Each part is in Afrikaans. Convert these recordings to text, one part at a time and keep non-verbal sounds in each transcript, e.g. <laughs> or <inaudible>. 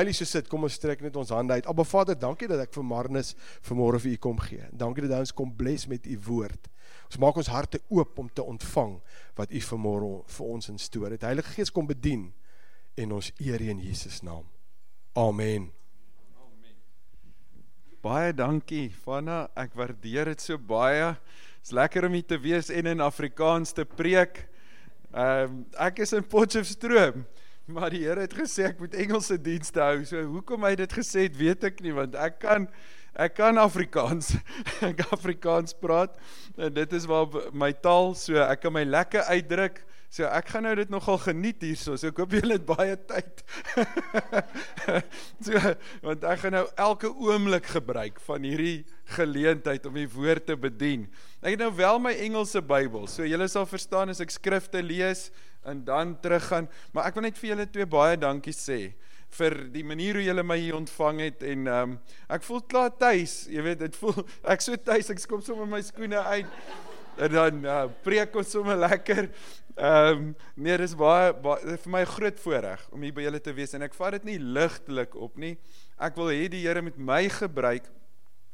terwyl jy so sit, kom ons strek net ons hande uit. Aba Vader, dankie dat ek vir Marnus vanmôre vir u kom gee. Dankie dat hy ons kom bless met u woord. Ons maak ons harte oop om te ontvang wat u vanmôre vir ons instoor het. Heilige Gees kom bedien en ons eer in Jesus naam. Amen. Baie dankie, Vanna. Ek waardeer dit so baie. Dit's lekker om hier te wees en in Afrikaans te preek. Ehm um, ek is in Potchefstroom. <laughs> Maar die Here het gesê ek moet Engelse dienste hou. So hoekom hy dit gesê het, weet ek nie want ek kan ek kan Afrikaans. <laughs> ek Afrikaans praat en dit is waar my taal so ek kan my lekker uitdruk. So ek gaan nou dit nogal geniet hierso. So ek hoop julle het baie tyd. <laughs> so want ek gaan nou elke oomblik gebruik van hierdie geleentheid om die woord te bedien. Ek het nou wel my Engelse Bybel. So julle sal verstaan as ek skrifte lees en dan teruggaan, maar ek wil net vir julle twee baie dankie sê vir die manier hoe julle my hier ontvang het en ehm um, ek voel klaar tuis. Jy weet, dit voel <laughs> ek so tuis, ek skop sommer my skoene uit. En dan uh, preek ons sommer lekker. Ehm um, nee, dis baie, baie vir my groot voorreg om hier by julle te wees en ek vat dit nie ligtelik op nie. Ek wil hê die Here met my gebruik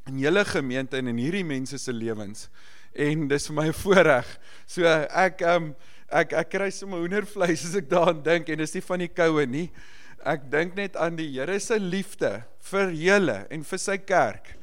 in julle gemeente en in hierdie mense se lewens. En dis vir my 'n <laughs> voorreg. So ek ehm um, ek ek kry sommer hoendervleis as ek daaraan dink en dis nie van die koue nie. Ek dink net aan die Here se liefde vir julle en vir sy kerk.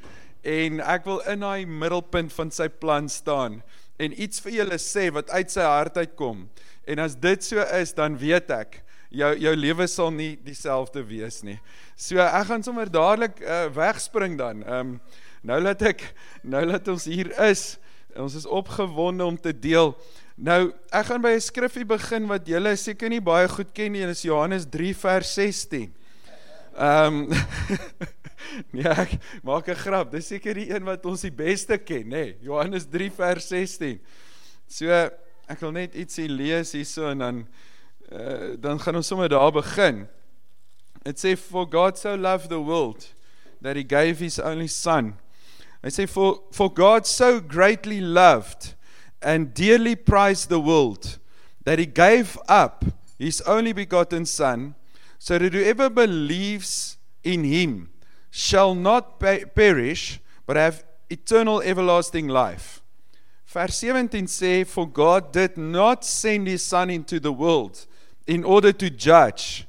En ek wil in daai middelpunt van sy plan staan en iets vir julle sê wat uit sy hart uitkom. En as dit so is, dan weet ek jou jou lewe sal nie dieselfde wees nie. So ek gaan sommer dadelik uh, wegspring dan. Ehm um, nou laat ek nou laat ons hier is. Ons is opgewonde om te deel. Nou, ek gaan by 'n skriffie begin wat julle seker nie baie goed ken nie. Dit is Johannes 3 vers 16. Ehm um, <laughs> Nee, ek maak 'n grap. Dis seker die een wat ons die beste ken, nê? Nee, Johannes 3 vers 16. So, ek wil net ietsie lees hierso en dan uh, dan gaan ons sommer daar begin. It say for God so loved the world that he gave his only son. I say for for God so greatly loved and dearly prized the world that he gave up his only begotten son so that whoever believes in him shall not perish but have eternal everlasting life. Vers 17 sê for God did not send his son into the world in order to judge.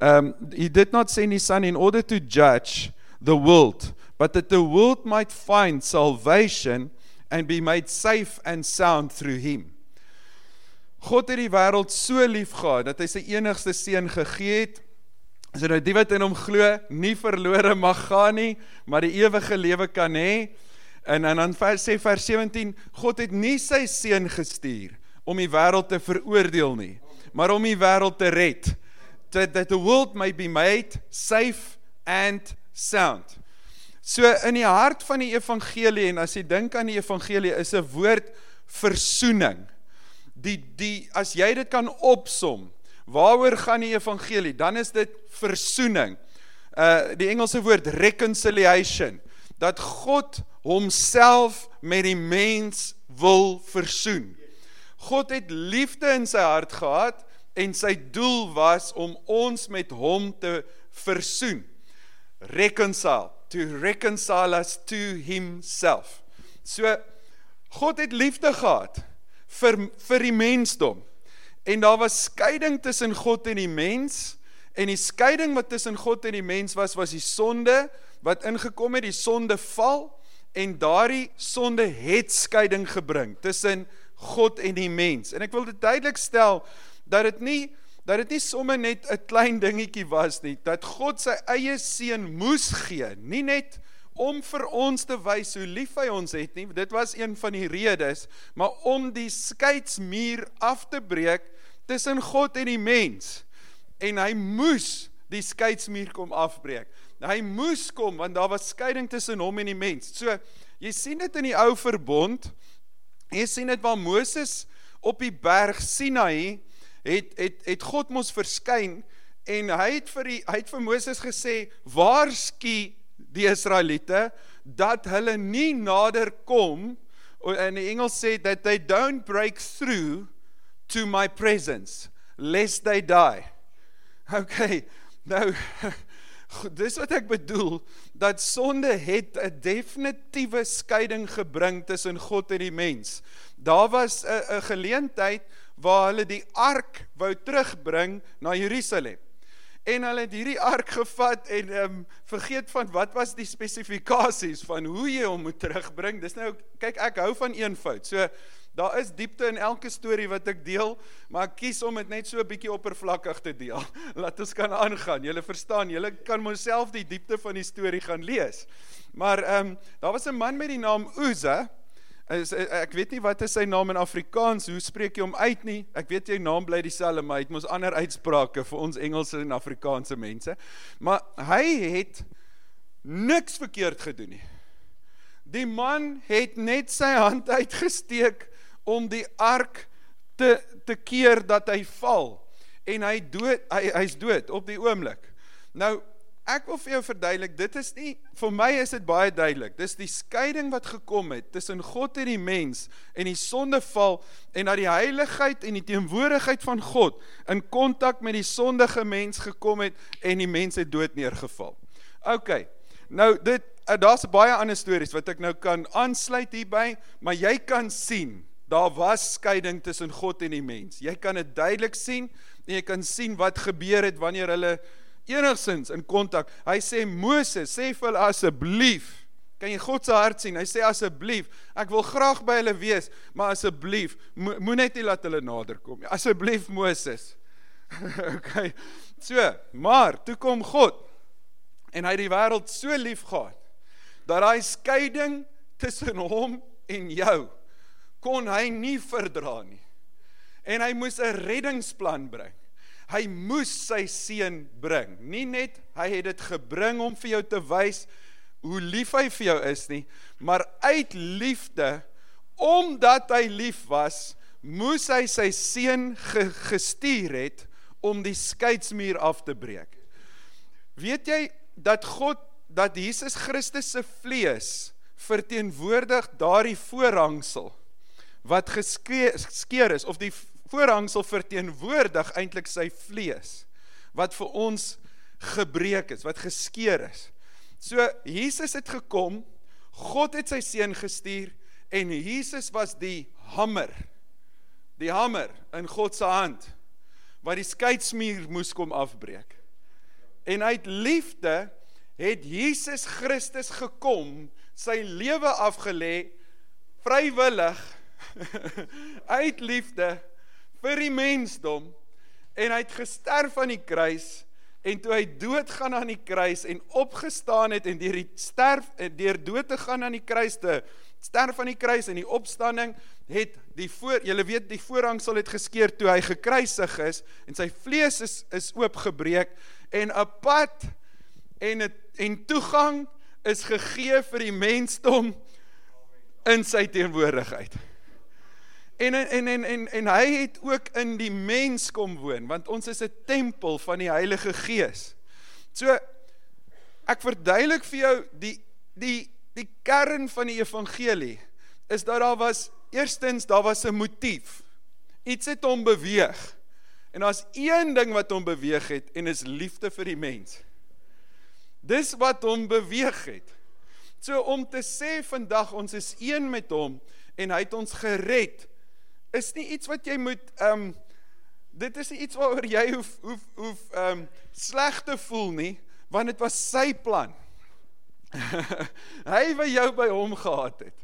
Um he did not send his son in order to judge the world, but that the world might find salvation and be made safe and sound through him. God het die wêreld so lief gehad dat hy sy enigste seun gegee het sodat die wat in hom glo nie verlore mag gaan nie, maar die ewige lewe kan hê. En en dan vers, sê vers 17, God het nie sy seun gestuur om die wêreld te veroordeel nie, maar om die wêreld te red. That, that the world may be made safe and sound. So in die hart van die evangelie en as jy dink aan die evangelie is 'n woord versoening. Die die as jy dit kan opsom, Waaroor gaan die evangelie? Dan is dit versoening. Uh die Engelse woord reconciliation dat God homself met die mens wil versoen. God het liefde in sy hart gehad en sy doel was om ons met hom te versoen. Reconcile, to reconcile us to himself. So God het liefde gehad vir vir die mensdom. En daar was skeiding tussen God en die mens en die skeiding wat tussen God en die mens was was die sonde wat ingekom het, die sondeval en daardie sonde het skeiding gebring tussen God en die mens. En ek wil dit duidelik stel dat dit nie dat dit nie sommer net 'n klein dingetjie was nie, dat God sy eie seun moes gee, nie net om vir ons te wys hoe lief hy ons het nie. Dit was een van die redes, maar om die skeidsmuur af te breek tussen God en die mens. En hy moes die skeidsmuur kom afbreek. Hy moes kom want daar was skeiding tussen hom en die mens. So jy sien dit in die ou verbond. Jy sien dit waar Moses op die berg Sinai het het het God mos verskyn en hy het vir die hy het vir Moses gesê waarsku die Israeliete dat hulle nie nader kom in Engels sê that they don't break through to my presence lest they die. <laughs> Okay. Nou <laughs> dis wat ek bedoel dat sonde het 'n definitiewe skeiding gebring tussen God en die mens. Daar was 'n geleentheid waar hulle die ark wou terugbring na Jerusalem. En hulle het hierdie ark gevat en ehm um, vergeet van wat was die spesifikasies van hoe jy hom moet terugbring. Dis nou kyk ek hou van eenvoud. So Daar is diepte in elke storie wat ek deel, maar ek kies om dit net so 'n bietjie oppervlakkig te deel. <laughs> Laat ons kan aangaan. Julle verstaan, julle kan myself die diepte van die storie gaan lees. Maar ehm um, daar was 'n man met die naam Uza. Is, ek weet nie wat is sy naam in Afrikaans, hoe spreek jy hom uit nie? Ek weet jy naam bly dieselfde, maar hy het mos ander uitsprake vir ons Engelse en Afrikaanse mense. Maar hy het niks verkeerd gedoen nie. Die man het net sy hand <laughs> uitgesteek om die ark te te keer dat hy val en hy dood hy hy's dood op die oomblik. Nou ek wil vir jou verduidelik, dit is nie vir my is dit baie duidelik. Dis die skeiding wat gekom het tussen God en die mens en die sondeval en dat die heiligheid en die teenwoordigheid van God in kontak met die sondige mens gekom het en die mens het dood neergeval. OK. Nou dit daar's baie ander stories wat ek nou kan aansluit hierby, maar jy kan sien daar was skeiding tussen God en die mens. Jy kan dit duidelik sien en jy kan sien wat gebeur het wanneer hulle enigsins in kontak. Hy sê Moses, sê vir hulle asseblief. Kan jy God se hart sien? Hy sê asseblief, ek wil graag by hulle wees, maar asseblief, mo net nie laat hulle nader kom nie. Asseblief Moses. <laughs> okay. So, maar toe kom God en hy het die wêreld so lief gehad dat daai skeiding tussen hom en jou kon hy nie verdra nie. En hy moes 'n reddingsplan bring. Hy moes sy seun bring. Nie net hy het dit gebring om vir jou te wys hoe lief hy vir jou is nie, maar uit liefde omdat hy lief was, moes hy sy seun ge gestuur het om die skeidsmuur af te breek. Weet jy dat God dat Jesus Christus se vlees verteenwoordig daardie voorhangsel wat geskeer is of die voorhangsel verteenwoordig eintlik sy vlees wat vir ons gebreek is, wat geskeur is. So Jesus het gekom, God het sy seun gestuur en Jesus was die hamer. Die hamer in God se hand wat die skeidsmuur moes kom afbreek. En uit liefde het Jesus Christus gekom, sy lewe afgelê vrywillig <laughs> uit liefde vir die mensdom en hy het gesterf aan die kruis en toe hy dood gaan aan die kruis en opgestaan het en deur die sterf deur dood te gaan aan die kruis te sterf aan die kruis en die opstanding het die voor julle weet die voorhangsel het geskeur toe hy gekruisig is en sy vlees is is oopgebreek en 'n pad en 'n en toegang is gegee vir die mensdom in sy teenwoordigheid. En en en en en hy het ook in die mens kom woon want ons is 'n tempel van die Heilige Gees. So ek verduidelik vir jou die die die kern van die evangelie is dat daar was eerstens daar was 'n motief. Iets het hom beweeg. En daar's een ding wat hom beweeg het en is liefde vir die mens. Dis wat hom beweeg het. So om te sê vandag ons is een met hom en hy het ons gered is nie iets wat jy moet ehm um, dit is nie iets waaroor jy hoef hoef hoef ehm um, sleg te voel nie want dit was sy plan. <laughs> hy wou jou by hom gehad het.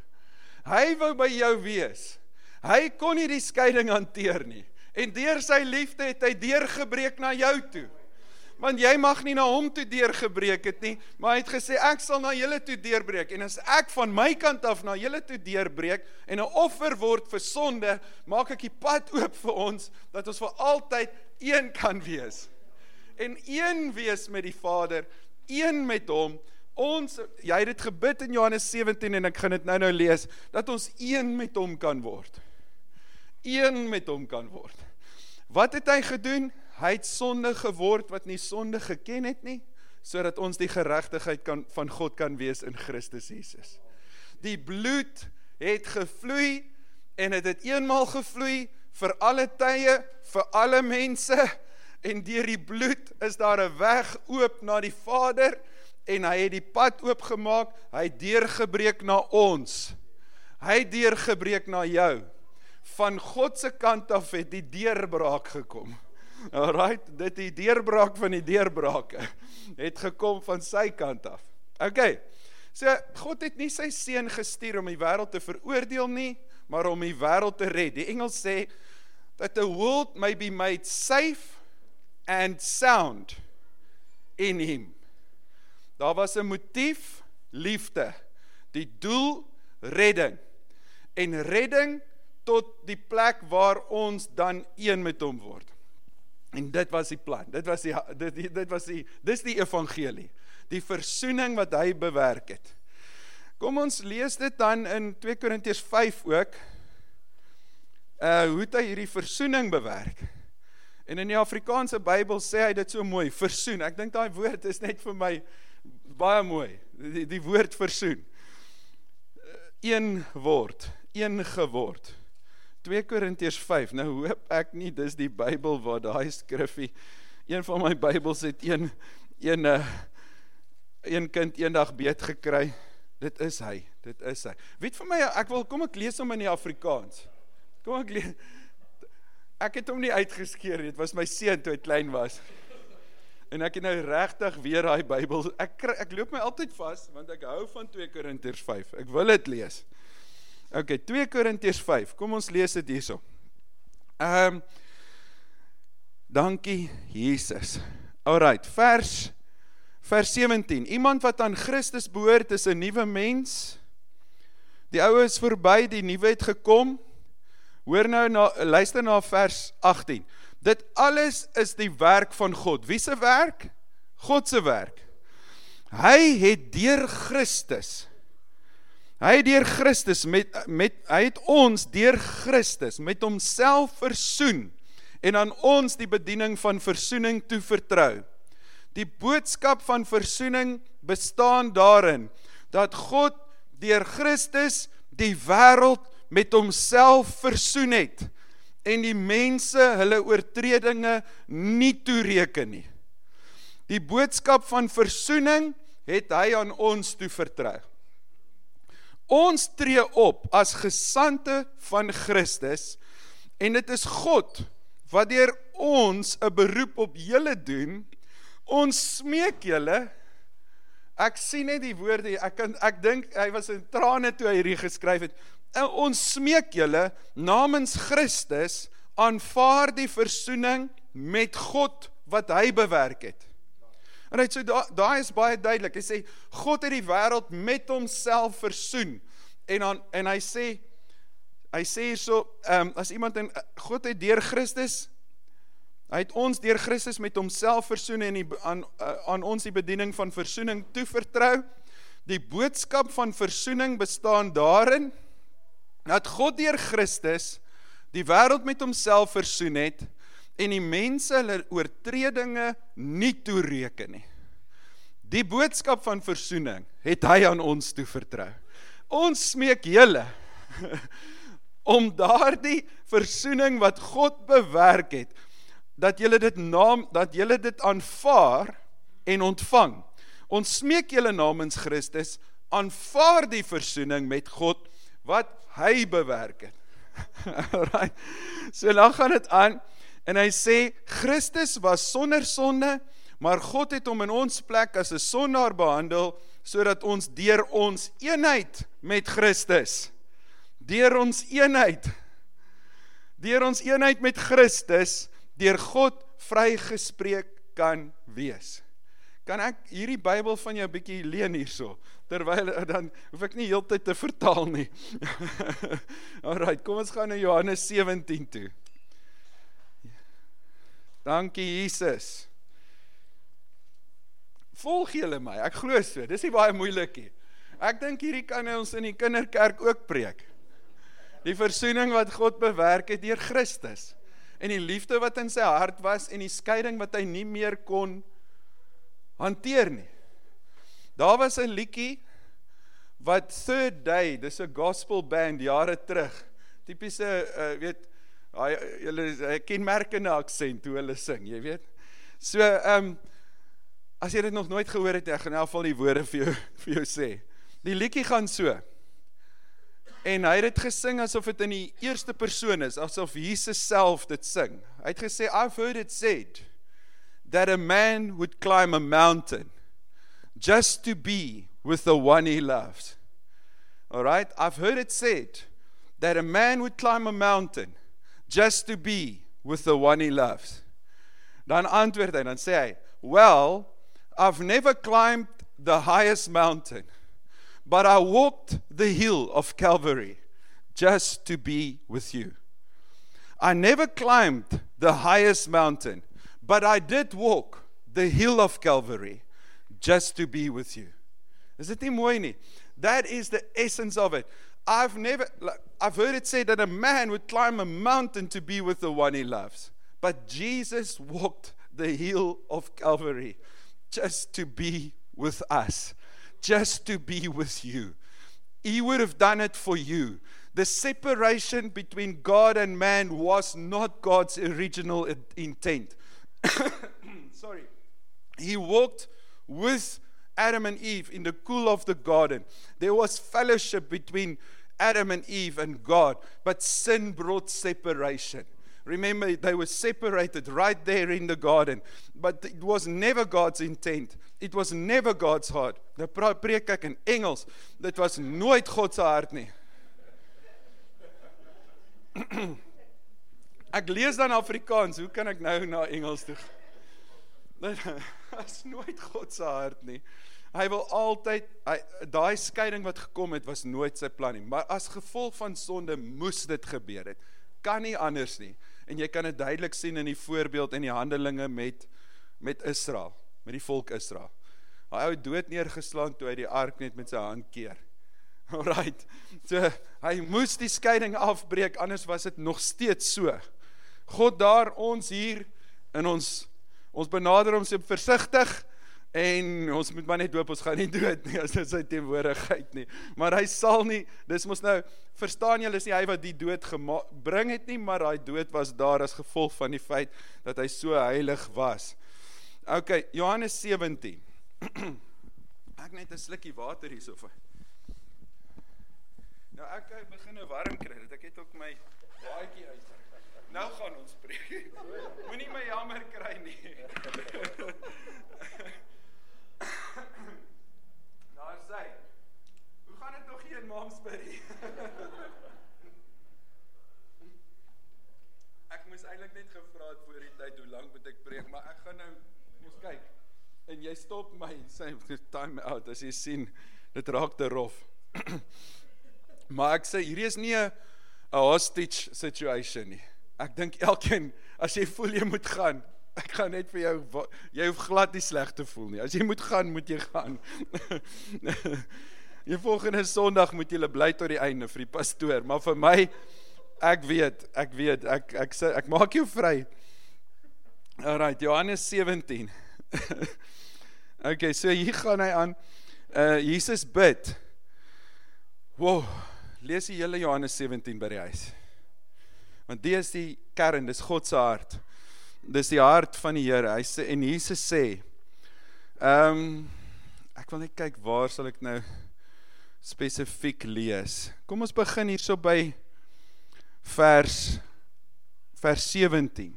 Hy wou by jou wees. Hy kon nie die skeiding hanteer nie en deur sy liefde het hy deurgebreek na jou toe want jy mag nie na hom toe deurgebreek het nie, maar hy het gesê ek sal na julle toe deurbreek en as ek van my kant af na julle toe deurbreek en 'n offer word vir sonde, maak ek die pad <laughs> oop vir ons dat ons vir altyd een kan wees. En een wees met die Vader, een met hom. Ons jy het dit gebid in Johannes 17 en ek gaan dit nou-nou lees dat ons een met hom kan word. Een met hom kan word. Wat het hy gedoen? Hy het sonde geword wat nie sonde geken het nie, sodat ons die geregtigheid kan van God kan wees in Christus Jesus. Die bloed het gevloei en dit het, het eenmaal gevloei vir alle tye, vir alle mense en deur die bloed is daar 'n weg oop na die Vader en hy het die pad oopgemaak. Hy het deurgebreek na ons. Hy het deurgebreek na jou. Van God se kant af het die deurbraak gekom. Alraight, dit die deurbraak van die deurbrake het gekom van sy kant af. OK. So God het nie sy seun gestuur om die wêreld te veroordeel nie, maar om die wêreld te red. Die Engels sê that the world may be made safe and sound in him. Daar was 'n motief, liefde. Die doel redding. En redding tot die plek waar ons dan een met hom word. En dit was die plan. Dit was die dit dit was die dis die evangelie. Die versoening wat hy bewerk het. Kom ons lees dit dan in 2 Korintiërs 5 ook. Uh hoe het hy hierdie versoening bewerk? En in die Afrikaanse Bybel sê hy dit so mooi, versoen. Ek dink daai woord is net vir my baie mooi. Die, die woord versoen. Een word, een geword. 2 Korintiërs 5. Nou hoop ek nie dis die Bybel waar daai skrifgie een van my Bybels het een een uh, een kind eendag beet gekry. Dit is hy. Dit is hy. Weet vir my ek wil kom ek lees hom in die Afrikaans. Kom ek lees Ek het hom nie uitgeskeer nie. Dit was my seun toe hy klein was. En ek het nou regtig weer daai Bybel. Ek ek loop my altyd vas want ek hou van 2 Korintiërs 5. Ek wil dit lees. OK, 2 Korintiërs 5. Kom ons lees dit hierso. Ehm um, Dankie Jesus. Alrite, vers vers 17. Iemand wat aan Christus behoort is 'n nuwe mens. Die ou is verby, die nuwe het gekom. Hoor nou na luister na vers 18. Dit alles is die werk van God. Wie se werk? God se werk. Hy het deur Christus Hy het deur Christus met met hy het ons deur Christus met homself versoen en aan ons die bediening van versoening toevertrou. Die boodskap van versoening bestaan daarin dat God deur Christus die wêreld met homself versoen het en die mense hulle oortredinge nie toereken nie. Die boodskap van versoening het hy aan ons toe vertrou. Ons tree op as gesande van Christus en dit is God wat deur ons 'n beroep op julle doen. Ons smeek julle Ek sien net die woorde ek kan ek dink hy was in trane toe hy hierdie geskryf het ons smeek julle namens Christus aanvaar die versoening met God wat hy bewerk het. En hy sê daai daai is baie duidelik. Hy sê God het die wêreld met homself versoen. En dan en hy sê hy sê hierso ehm um, as iemand in God het deur Christus hy het ons deur Christus met homself versoen en die, aan aan ons die bediening van versoening toevertrou. Die boodskap van versoening bestaan daarin dat God deur Christus die wêreld met homself versoen het en die mense hulle oortredinge nie toereken nie. Die boodskap van versoening het hy aan ons toe vertrou. Ons smeek julle <laughs> om daardie versoening wat God bewerk het dat julle dit naam dat julle dit aanvaar en ontvang. Ons smeek julle namens Christus aanvaar die versoening met God wat hy bewerk het. <laughs> Alraai. So dan gaan dit aan en hy sê Christus was sonder sonde, maar God het hom in ons plek as 'n sondaar behandel sodat ons deur ons eenheid met Christus deur ons eenheid deur ons eenheid met Christus deur God vrygespreek kan wees. Kan ek hierdie Bybel van jou bietjie leen hierso? terwyl eh, dan hoef ek nie heeltyd te vertaal nie. <laughs> Alrite, kom ons gaan na Johannes 17 toe. Dankie Jesus. Volg julle my. Ek glo so. Dis nie baie moeilik nie. Ek dink hierdie kan ons in die kinderkerk ook preek. Die versoening wat God bewerk het deur Christus en die liefde wat in sy hart was en die skeiding wat hy nie meer kon hanteer nie. Daar was 'n liedjie wat Third Day, dis 'n gospel band jare terug. Tipiese uh, weet Daai julle kenmerkende aksent hoe hulle sing, jy weet. So ehm um, as jy dit nog nooit gehoor het, ek gaan in elk geval die woorde vir jou <laughs> vir jou sê. Die liedjie gaan so. En hy het dit gesing asof dit in die eerste persoon is, asof Jesus self dit sing. Hy het gesê I've heard it said that a man would climb a mountain just to be with the one he loves. All right? I've heard it said that a man would climb a mountain just to be with the one he loves. Dan antwoord hy, dan sê hy, "Well, I've never climbed the highest mountain, but I walked the hill of Calvary just to be with you. I never climbed the highest mountain, but I did walk the hill of Calvary just to be with you." Is dit nie mooi nie? That is the essence of it. I've never I've heard it said that a man would climb a mountain to be with the one he loves. But Jesus walked the hill of Calvary just to be with us, just to be with you. He would have done it for you. The separation between God and man was not God's original intent. <coughs> Sorry. He walked with Adam and Eve in the cool of the garden. There was fellowship between Adam and Eve and God, but sin brought separation. Remember, they were separated right there in the garden, but it was never God's intent. It was never God's heart. Nou preek ek in Engels. Dit was nooit God se hart nie. <clears throat> ek lees dan Afrikaans. Hoe kan ek nou na Engels toe? <laughs> Dit is nooit God se hart nie. Hy wil altyd hy daai skeiding wat gekom het was nooit sy plan nie, maar as gevolg van sonde moes dit gebeur het. Kan nie anders nie. En jy kan dit duidelik sien in die voorbeeld in die handelinge met met Israel, met die volk Israel. Hy ou dood neergeslaan toe hy die ark net met sy hand keer. <laughs> Alraight. So hy moes die skeiding afbreek anders was dit nog steeds so. God daar ons hier in ons ons benader hom so versigtig En ons moet maar net hoop ons gaan nie dood nie as dit sy teenwoordigheid nie. Maar hy sal nie, dis mos nou verstaan julle is nie hy wat die dood bring het nie, maar daai dood was daar as gevolg van die feit dat hy so heilig was. OK, Johannes 17. <clears throat> ek net 'n slukkie water hierso vir. Nou ek begin nou warm kry. Dat ek het ook my baadjie uit. Nou gaan ons spreek. <laughs> Moenie my jammer kry nie. <laughs> Daar sê. Hoe gaan in Momsbury? <laughs> ek moes eintlik net gevra het voor die tyd hoe lank moet ek preek, maar ek gaan nou mos kyk. En jy stop my sê time out as jy sien dit raak te rof. <clears throat> maar ek sê hierdie is nie 'n hostage situation nie. Ek dink elkeen as jy voel jy moet gaan, ek gaan net vir jou jy hoef glad nie sleg te voel nie. As jy moet gaan, moet jy gaan. <laughs> jy volgende Sondag moet jy bly tot die einde vir die pastoor, maar vir my ek weet, ek weet, ek ek ek, ek maak jou vry. Alrite, Johannes 17. <laughs> okay, so hier gaan hy aan. Uh Jesus bid. Wow, lees die hele Johannes 17 by die huis. Want dit is die kern, dis God se hart dis die hart van die Here. Hy sê en Jesus sê ehm um, ek wil net kyk waar sal ek nou spesifiek lees. Kom ons begin hierso by vers vers 17.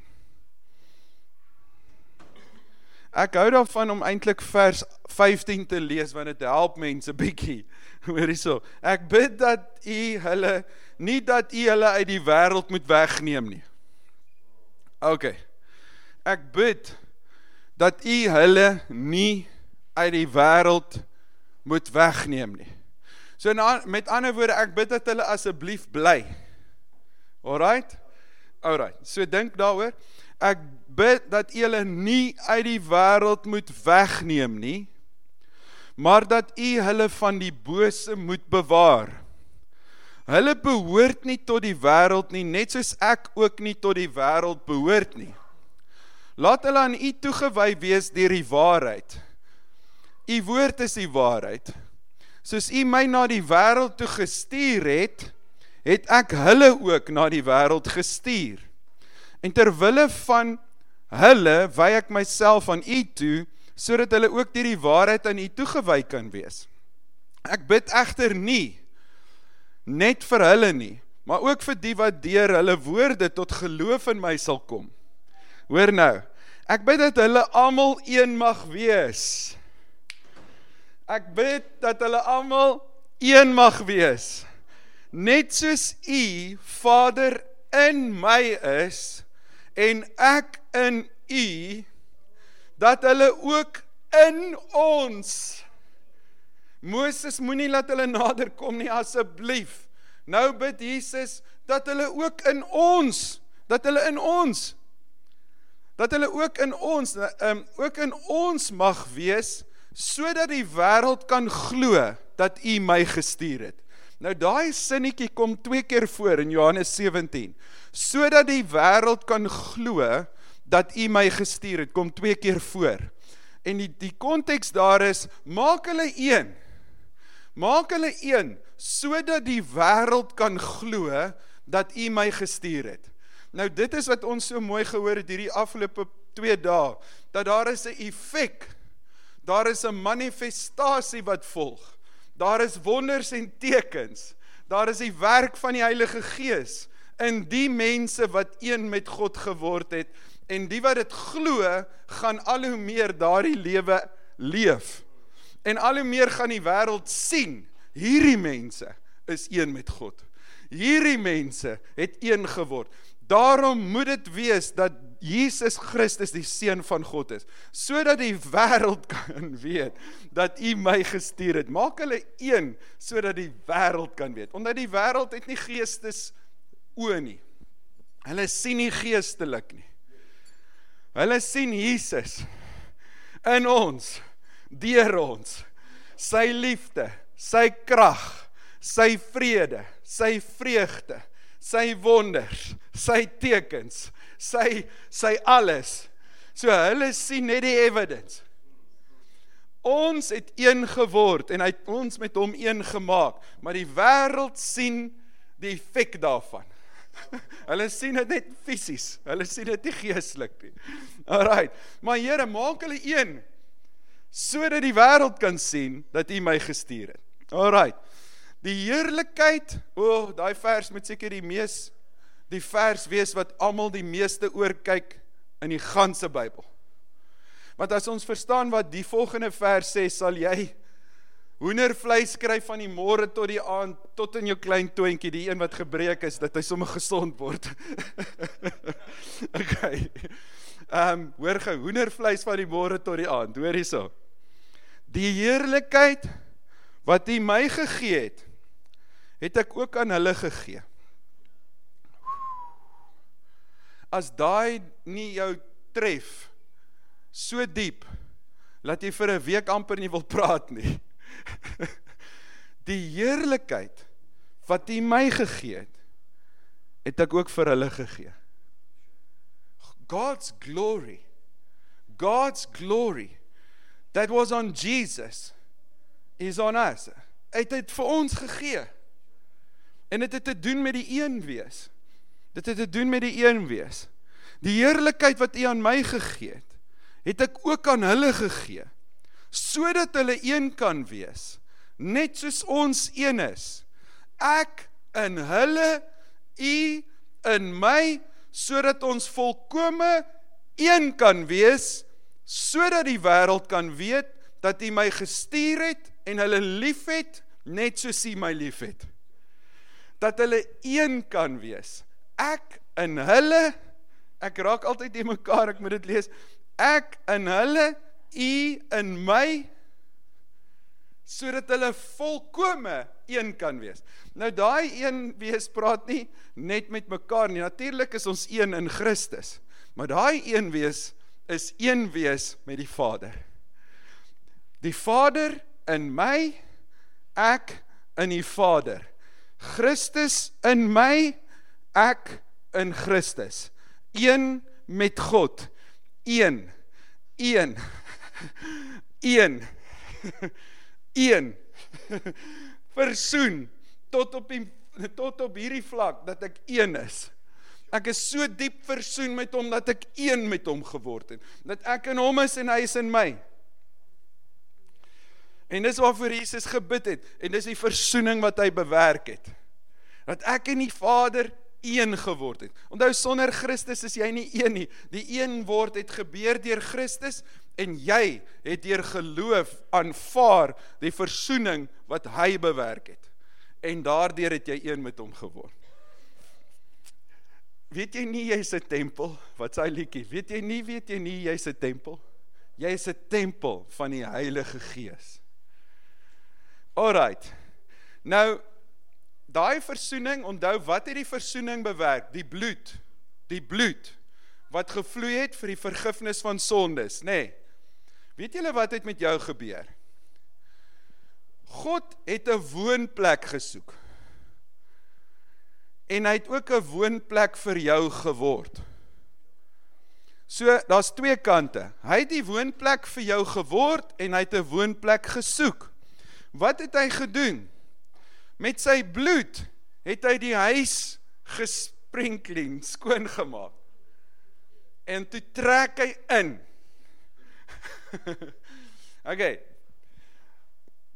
Ek hou daarvan om eintlik vers 15 te lees want dit help mense bietjie. <laughs> Hoor hierso. Ek bid dat U hulle nie dat U hulle uit die wêreld moet wegneem nie. OK ek bid dat u hulle nie uit die wêreld moet wegneem nie. So na, met ander woorde ek bid dat hulle asseblief bly. Alraight? Alraight. So dink daaroor. Ek bid dat u hulle nie uit die wêreld moet wegneem nie, maar dat u hulle van die bose moet bewaar. Hulle behoort nie tot die wêreld nie, net soos ek ook nie tot die wêreld behoort nie. Laat hulle aan U toegewy wees deur die waarheid. U woord is die waarheid. Soos U my na die wêreld toe gestuur het, het ek hulle ook na die wêreld gestuur. En ter wille van hulle wy ek myself aan U toe sodat hulle ook deur die waarheid aan U toegewy kan wees. Ek bid egter nie net vir hulle nie, maar ook vir die wat deur hulle woorde tot geloof in my sal kom. Hoor nou, ek bid dat hulle almal een mag wees. Ek bid dat hulle almal een mag wees. Net soos U Vader in my is en ek in U dat hulle ook in ons Moses moenie laat hulle nader kom nie asseblief. Nou bid Jesus dat hulle ook in ons, dat hulle in ons dat hulle ook in ons um ook in ons mag wees sodat die wêreld kan glo dat U my gestuur het. Nou daai sinnetjie kom twee keer voor in Johannes 17. Sodat die wêreld kan glo dat U my gestuur het, kom twee keer voor. En die die konteks daar is maak hulle een. Maak hulle een sodat die wêreld kan glo dat U my gestuur het. Nou dit is wat ons so mooi gehoor het hierdie afgelope 2 dae dat daar is 'n effek. Daar is 'n manifestasie wat volg. Daar is wonders en tekens. Daar is die werk van die Heilige Gees in die mense wat een met God geword het en die wat dit glo, gaan al hoe meer daardie lewe leef. En al hoe meer gaan die wêreld sien hierdie mense is een met God. Hierdie mense het een geword. Daarom moet dit wees dat Jesus Christus die seun van God is, sodat die wêreld <laughs> kan weet dat U my gestuur het. Maak hulle een sodat die wêreld kan weet. Omdat die wêreld het nie geestes oë nie. Hulle sien nie geestelik nie. Hulle sien Jesus in ons, deur ons. Sy liefde, sy krag, sy vrede, sy vreugde, sy wonders, sy tekens, sy sy alles. So hulle sien net die evidence. Ons het een geword en hy het ons met hom een gemaak, maar die wêreld sien die effek daarvan. <laughs> Hulle sien dit net fisies. Hulle sien dit nie geestelik nie. Alraight. Maar Here, maak hulle een sodat die wêreld kan sien dat U my gestuur het. Alraight. Die heerlikheid, o, oh, daai vers moet seker die mees die vers wees wat almal die meeste oor kyk in die ganse Bybel. Want as ons verstaan wat die volgende vers sê, sal jy hoendervleis kry van die môre tot die aand tot in jou klein toontjie die een wat gebreek is dat hy sommer gesond word. <laughs> okay. Ehm um, hoor gou hoendervleis van die môre tot die aand. Hoor hierso. Die heerlikheid wat U my gegee het, het ek ook aan hulle gegee. As daai nie jou tref so diep laat jy vir 'n week amper nie wil praat nie. <laughs> die heerlikheid wat U my gegee het, het ek ook vir hulle gegee. God's glory. God's glory that was on Jesus is on us. Hy het dit vir ons gegee. En dit het te doen met die een wees. Dit het te doen met die een wees. Die heerlikheid wat U aan my gegee het, het ek ook aan hulle gegee sodat hulle een kan wees net soos ons een is. Ek in hulle u in my sodat ons volkome een kan wees sodat die wêreld kan weet dat u my gestuur het en hulle liefhet net soos u my liefhet. Dat hulle een kan wees ek in hulle ek raak altyd in mekaar ek moet dit lees ek in hulle u in my sodat hulle volkome een kan wees. Nou daai een wees praat nie net met mekaar nie. Natuurlik is ons een in Christus. Maar daai een wees is een wees met die Vader. Die Vader in my, ek in die Vader. Christus in my, ek in Christus. Een met God. Een. Een. een een versoen tot op die tot op hierdie vlak dat ek een is Ek is so diep versoen met hom dat ek een met hom geword het. Dat ek in hom is en hy is in my. En dis waarvoor Jesus gebid het en dis die versoening wat hy bewerk het. Dat ek en die Vader een geword het. Onthou sonder Christus is jy nie een nie. Die een word het gebeur deur Christus en jy het deur geloof aanvaar die versoening wat hy bewerk het. En daardeur het jy een met hom geword. Weet jy nie jy's 'n tempel? Wat sê liedjie? Weet jy nie weet jy nie jy's 'n tempel? Jy is 'n tempel van die Heilige Gees. Alrite. Nou daai versoening, onthou wat het die versoening bewerk? Die bloed. Die bloed wat gevloei het vir die vergifnis van sondes, nê? Nee. Weet julle wat het met jou gebeur? God het 'n woonplek gesoek. En hy het ook 'n woonplek vir jou geword. So, daar's twee kante. Hy het die woonplek vir jou geword en hy het 'n woonplek gesoek. Wat het hy gedoen? Met sy bloed het hy die huis gesprenkling skoon gemaak. En toe trek hy in. <laughs> okay.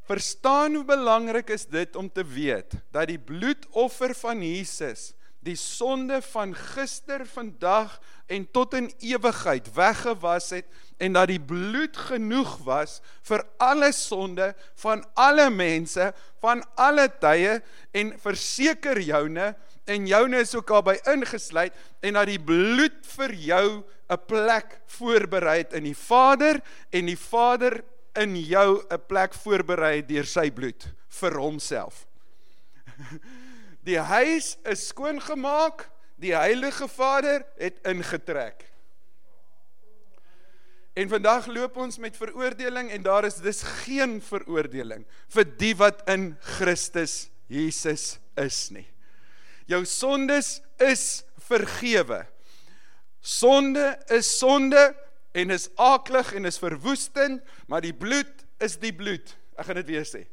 Verstaan hoe belangrik is dit om te weet dat die bloedoffer van Jesus die sonde van gister, vandag en tot in ewigheid weggewas het en dat die bloed genoeg was vir alle sonde van alle mense van alle tye en verseker joune en joune is ook albei ingesluit en dat die bloed vir jou 'n plek voorberei het in die Vader en die Vader in jou 'n plek voorberei deur sy bloed vir homself. <laughs> Die huis is skoon gemaak, die Heilige Vader het ingetrek. En vandag loop ons met veroordeling en daar is dis geen veroordeling vir die wat in Christus Jesus is nie. Jou sondes is vergewe. Sonde is sonde en is aaklig en is verwoestend, maar die bloed is die bloed. Ek gaan dit weer sê.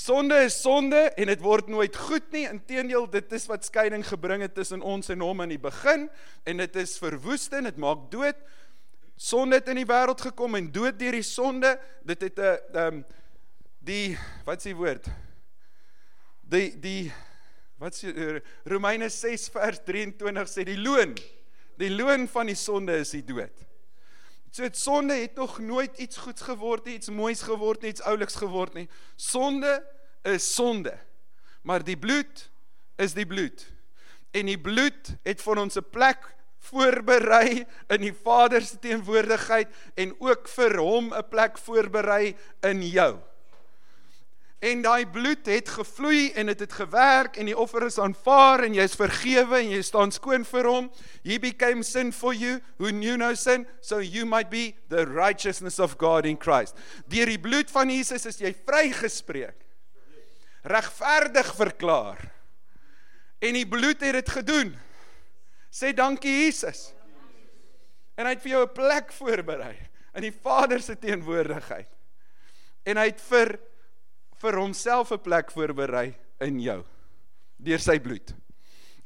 Sonde is sonde en dit word nooit goed nie. Inteendeel, dit is wat skeiding gebring het tussen ons en hom in die begin en dit is verwoestend, dit maak dood. Sonde het in die wêreld gekom en dood deur die sonde, dit het 'n ehm um, die wat s'ie woord? Die die wat sê Romeine 6 vers 23 sê die loon, die loon van die sonde is die dood. So dit sonde het nog nooit iets goeds geword nie, iets moois geword nie, iets ouliks geword nie. Sonde is sonde. Maar die bloed is die bloed. En die bloed het vir ons 'n plek voorberei in die Vader se teenwoordigheid en ook vir hom 'n plek voorberei in jou. En daai bloed het gevloei en dit het, het gewerk en die offer is aanvaar en jy is vergewe en jy staan skoon vir hom. He became sin for you who knew no sin so you might be the righteousness of God in Christ. Deur die bloed van Jesus is jy vrygespreek. Regverdig verklaar. En die bloed het dit gedoen. Sê dankie Jesus. En hy het vir jou 'n plek voorberei in die Vader se teenwoordigheid. En hy het vir vir homself 'n plek voorberei in jou deur sy bloed.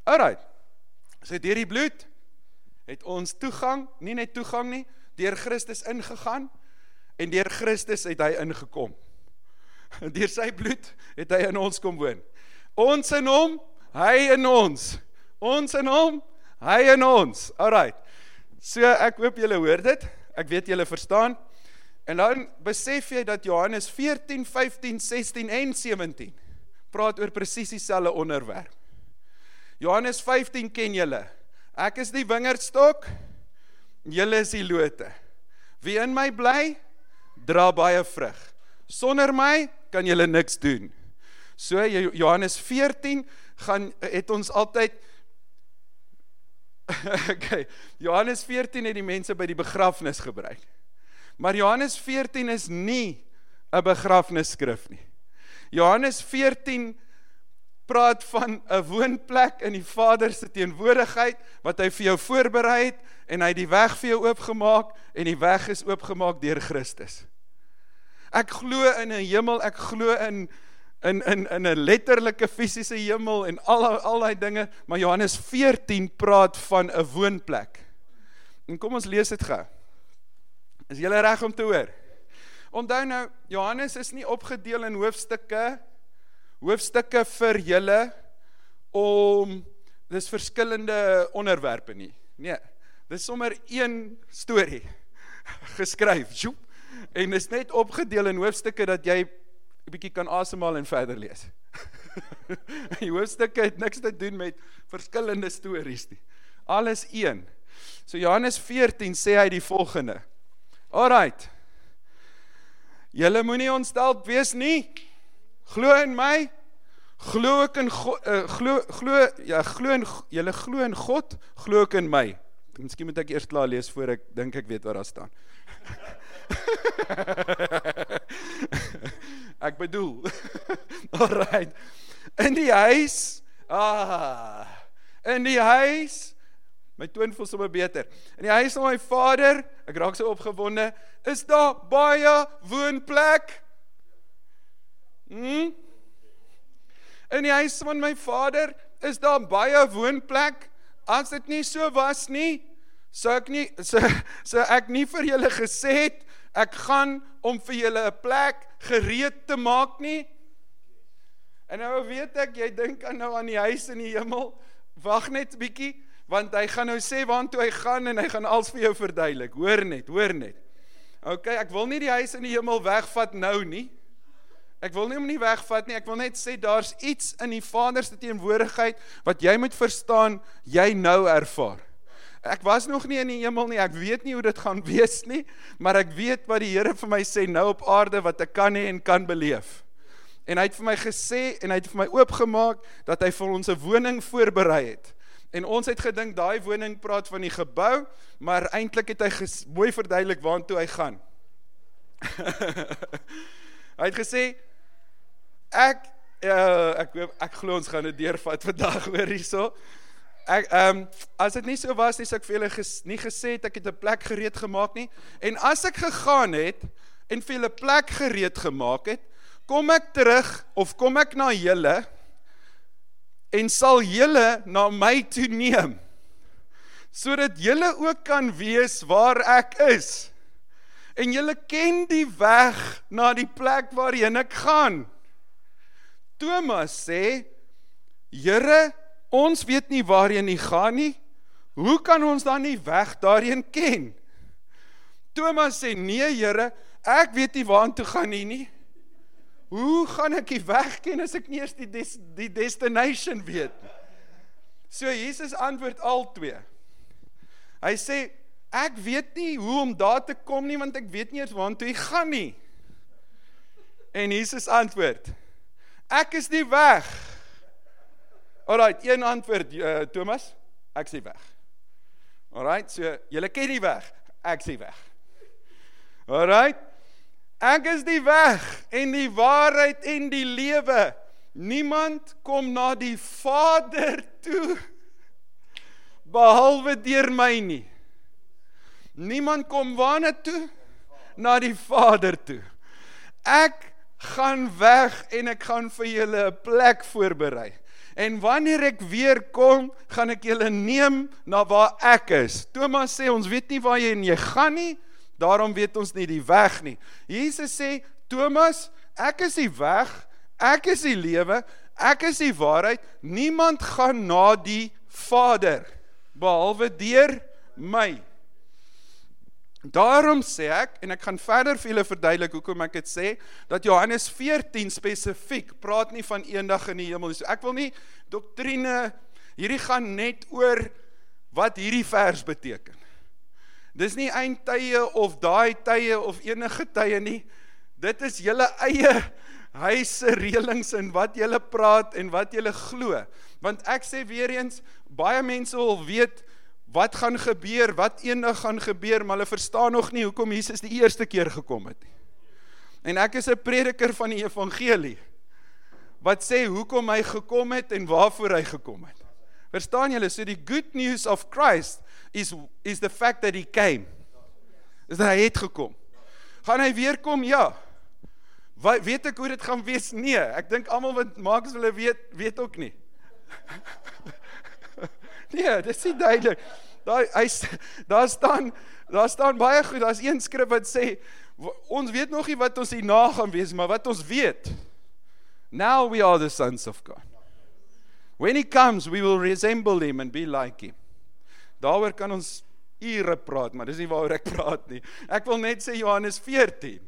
Alraai. So deur die bloed het ons toegang, nie net toegang nie, deur Christus ingegaan en deur Christus het hy ingekom. <laughs> Deur sy bloed het hy in ons kom woon. Ons in hom, hy in ons. Ons in hom, hy in ons. Alraai. So ek hoop julle hoor dit. Ek weet julle verstaan. En dan besef jy dat Johannes 14, 15, 16 en 17 praat oor presies dieselfde onderwerp. Johannes 15 ken julle. Ek is die wingerdstok, julle is die lote. Wie in my bly, dra baie vrug. Sonder my kan julle niks doen. So Johannes 14 gaan het ons altyd <laughs> Okay, Johannes 14 het die mense by die begrafnis gebruik. Maar Johannes 14 is nie 'n begrafnisskrif nie. Johannes 14 praat van 'n woonplek in die Vader se teenwoordigheid wat hy vir jou voorberei het en hy het die weg vir jou oopgemaak en die weg is oopgemaak deur Christus. Ek glo in 'n hemel, ek glo in in in in 'n letterlike fisiese hemel en al al daai dinge, maar Johannes 14 praat van 'n woonplek. En kom ons lees dit gou. Is jy reg om te hoor? Onthou nou, Johannes is nie opgedeel in hoofstukke hoofstukke vir julle om dis verskillende onderwerpe nie. Nee, dis sommer een storie <laughs> geskryf. Sjoep. En is net opgedeel in hoofstukke dat jy 'n bietjie kan asemhaal en verder lees. <laughs> Die hoofstukke het niks te doen met verskillende stories nie. Alles een. So Johannes 14 sê hy die volgende. Alraight. Julle moenie ontstel wees nie. Glo in my. Glo ek in God, uh, glo glo ja, glo in julle glo in God, glo ek in my. Miskien moet ek eers klaar lees voor ek dink ek weet wat daar staan. <laughs> <laughs> ek bedoel. <laughs> Alright. In die huis, ah, in die huis My toon voel sommer beter. In die huis van my vader, ek raak so opgewonde, is daar baie woonplek. Hm? In die huis van my vader is daar baie woonplek. As dit nie so was nie, sou ek nie sou, sou ek nie vir julle gesê het ek gaan om vir julle 'n plek gereed te maak nie. En nou weet ek jy dink aan nou aan die huis in die hemel. Wag net 'n bietjie want hy gaan nou sê waartoe hy gaan en hy gaan alles vir jou verduidelik. Hoor net, hoor net. OK, ek wil nie die huis in die hemel wegvat nou nie. Ek wil nie hom nie wegvat nie. Ek wil net sê daar's iets in die Vader se teenwoordigheid wat jy moet verstaan, jy nou ervaar. Ek was nog nie in die hemel nie. Ek weet nie hoe dit gaan wees nie, maar ek weet wat die Here vir my sê nou op aarde wat ek kan hê en kan beleef. En hy het vir my gesê en hy het vir my oopgemaak dat hy vir ons 'n woning voorberei het. En ons het gedink daai woning praat van die gebou, maar eintlik het hy mooi verduidelik waartoe hy gaan. <laughs> hy het gesê ek uh, ek ek glo ons gaan dit deurvat vandag <laughs> hoor hierso. Ek ehm um, as dit nie so was nie, sou ek vir julle ges, nie gesê het ek het 'n plek gereed gemaak nie. En as ek gegaan het en vir julle plek gereed gemaak het, kom ek terug of kom ek na julle en sal julle na my toe neem sodat julle ook kan weet waar ek is. En julle ken die weg na die plek waarheen ek gaan. Thomas sê: "Here, ons weet nie waarheen U gaan nie. Hoe kan ons dan nie weg daarheen ken?" Thomas sê: "Nee, Here, ek weet nie waartoe gaan U nie. Hoe gaan ek die weg ken as ek nie eers die des, die destination weet nie?" So Jesus antwoord al twee. Hy sê: "Ek weet nie hoe om daar te kom nie want ek weet nie eers waartoe U gaan nie." En Jesus antwoord: Ek is die weg. Alraai, een antwoord uh, Thomas, ek die weg. Alraai, so julle ken die weg, ek die weg. Alraai. Ek is die weg en die waarheid en die lewe. Niemand kom na die Vader toe behalwe deur my nie. Niemand kom waarna toe? Na die Vader toe. Ek gaan weg en ek gaan vir julle 'n plek voorberei. En wanneer ek weer kom, gaan ek julle neem na waar ek is. Thomas sê ons weet nie waar jy en jy gaan nie, daarom weet ons nie die weg nie. Jesus sê Thomas, ek is die weg, ek is die lewe, ek is die waarheid. Niemand gaan na die Vader behalwe deur my. Daarom sê ek en ek gaan verder vir julle verduidelik hoekom ek dit sê dat Johannes 14 spesifiek praat nie van eendag in die hemel nie. So ek wil nie doktrine hierdie gaan net oor wat hierdie vers beteken. Dis nie eindtye of daai tye of enige tye nie. Dit is julle eie huise reëlings en wat julle praat en wat julle glo. Want ek sê weer eens baie mense wil weet wat gaan gebeur, wat eendag gaan gebeur, maar hulle verstaan nog nie hoekom Jesus die eerste keer gekom het nie. En ek is 'n prediker van die evangelie wat sê hoekom hy gekom het en waarvoor hy gekom het. Verstaan julle? So die good news of Christ is is the fact that he came. Is dat hy het gekom. Gaan hy weer kom? Ja. Wat weet ek hoe dit gaan wees? Nee, ek dink almal wat maak as hulle weet, weet ook nie. <laughs> nee, dit is duidelik. Daar hy daar staan daar staan baie goed. Daar's een skrif wat sê ons weet nog nie wat ons hierna gaan wees, maar wat ons weet. Now we are the sons of God. When he comes, we will resemble him and be like him. Daaroor kan ons ure praat, maar dis nie waaroor ek praat nie. Ek wil net sê Johannes 14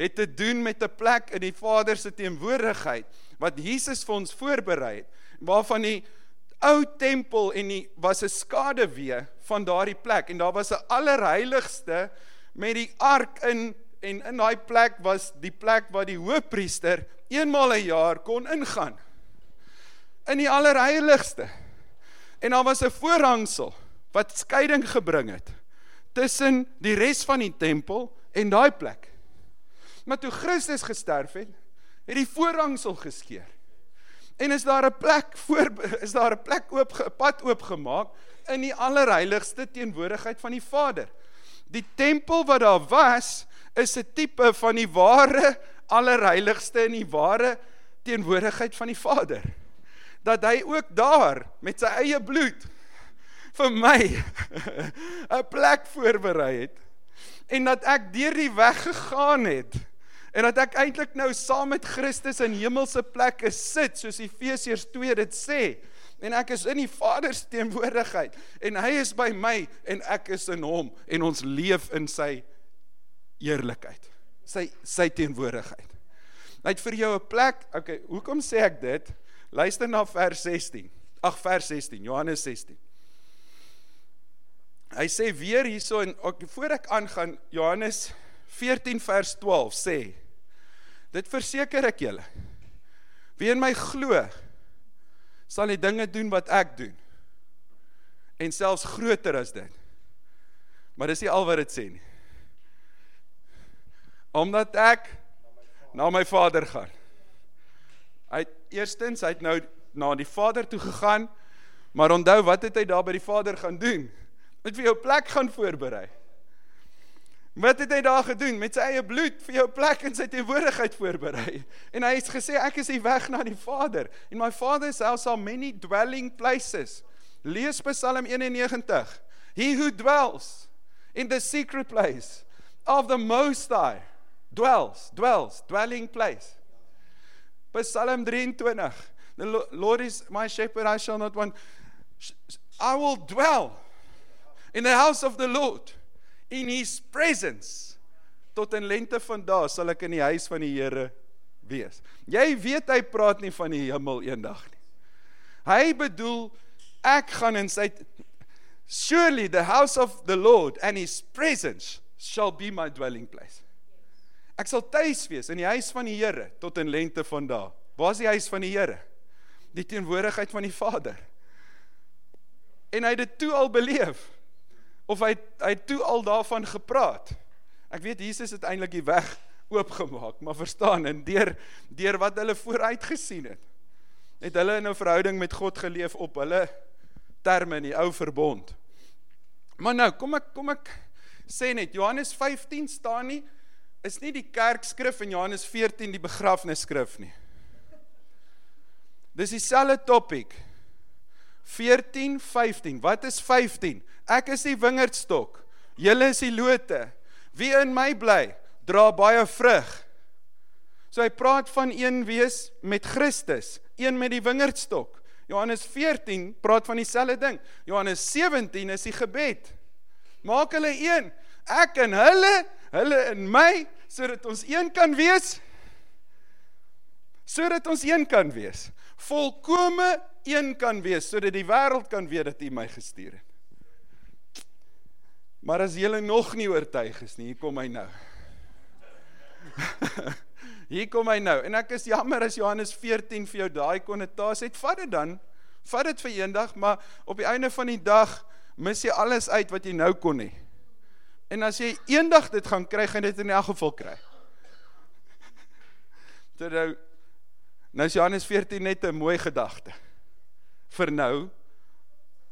het te doen met 'n plek in die Vader se teenwoordigheid wat Jesus vir ons voorberei het, waarvan die ou tempel en die was 'n skaduwee van daardie plek. En daar was 'n allerheiligste met die ark in en in daai plek was die plek waar die hoofpriester eenmaal 'n jaar kon ingaan. In die allerheiligste. En daar was 'n voorhangsel wat skeiding gebring het tussen die res van die tempel en daai plek. Maar toe Christus gesterf het het die voorhangsel geskeur en is daar 'n plek voor is daar 'n plek oop 'n pad oopgemaak in die allerheiligste teenwoordigheid van die Vader. Die tempel wat daar was is 'n tipe van die ware allerheiligste in die ware teenwoordigheid van die Vader. Dat hy ook daar met sy eie bloed vir my <laughs> 'n plek voorberei het en dat ek deur die weg gegaan het en dat ek eintlik nou saam met Christus in hemelse plekke sit soos Efesiërs 2 dit sê. En ek is in die Vader se teenwoordigheid en hy is by my en ek is in hom en ons leef in sy eerlikheid sy sy teenwoordigheid. Hy het vir jou 'n plek okay hoekom sê ek dit? Luister na vers 16 ag vers 16 Johannes 16 hy sê weer hierso en ook voor ek aangaan Johannes 14 vers 12 sê Dit verseker ek julle. Wie in my glo, sal die dinge doen wat ek doen. En selfs groter as dit. Maar dis nie al wat dit sê nie. Omdat ek na my Vader gaan. Hy het eerstens hy het nou na die Vader toe gegaan, maar onthou wat het hy daar by die Vader gaan doen? Hy het vir jou plek gaan voorberei. Wat het hy daar gedoen? Met sy eie bloed vir jou plek in sy teenwoordigheid voorberei. En hy het gesê ek is die weg na die Vader. In my Father's house are many dwelling places. Lees Psalm 91. He who dwells in the secret place of the most high dwells, dwells, dwelling place. Psalm 23. The Lord is my shepherd, I shall not want. I will dwell in the house of the Lord in his presence tot in lente van dae sal ek in die huis van die Here wees. Jy weet hy praat nie van die hemel eendag nie. Hy bedoel ek gaan in sy surely the house of the Lord and his presence shall be my dwelling place. Ek sal tuis wees in die huis van die Here tot in lente van dae. Waar is die huis van die Here? Die teenwoordigheid van die Vader. En hy het dit toe al beleef of hy hy toe al daarvan gepraat. Ek weet Jesus het eintlik die weg <laughs> oopgemaak, maar verstaan en deur deur wat hulle vooruit gesien het, het hulle in 'n verhouding met God geleef op hulle terme in die ou verbond. Maar nou, kom ek kom ek sê net Johannes 15 staan nie is nie die kerkskrif en Johannes 14 die begrafnisskrif nie. Dis dieselfde topik. 14 15. Wat is 15? Ek is die wingerdstok. Julle is die lote. Wie in my bly, dra baie vrug. So hy praat van een wees met Christus, een met die wingerdstok. Johannes 14 praat van dieselfde ding. Johannes 17 is die gebed. Maak hulle een. Ek en hulle, hulle in my sodat ons een kan wees. Sodat ons een kan wees. Volkome een kan wees sodat die wêreld kan weet dat U my gestuur het. Maar as julle nog nie oortuig is nie, hier kom hy nou. <laughs> hier kom hy nou. En ek is jammer as Johannes 14 vir jou daai konnotasie het. Vat dit dan. Vat dit vir eendag, maar op die einde van die dag mis jy alles uit wat jy nou kon hê. En as jy eendag dit gaan kry, gaan dit in elk geval kry. <laughs> Nou nou is Johannes 14 net 'n mooi gedagte vir nou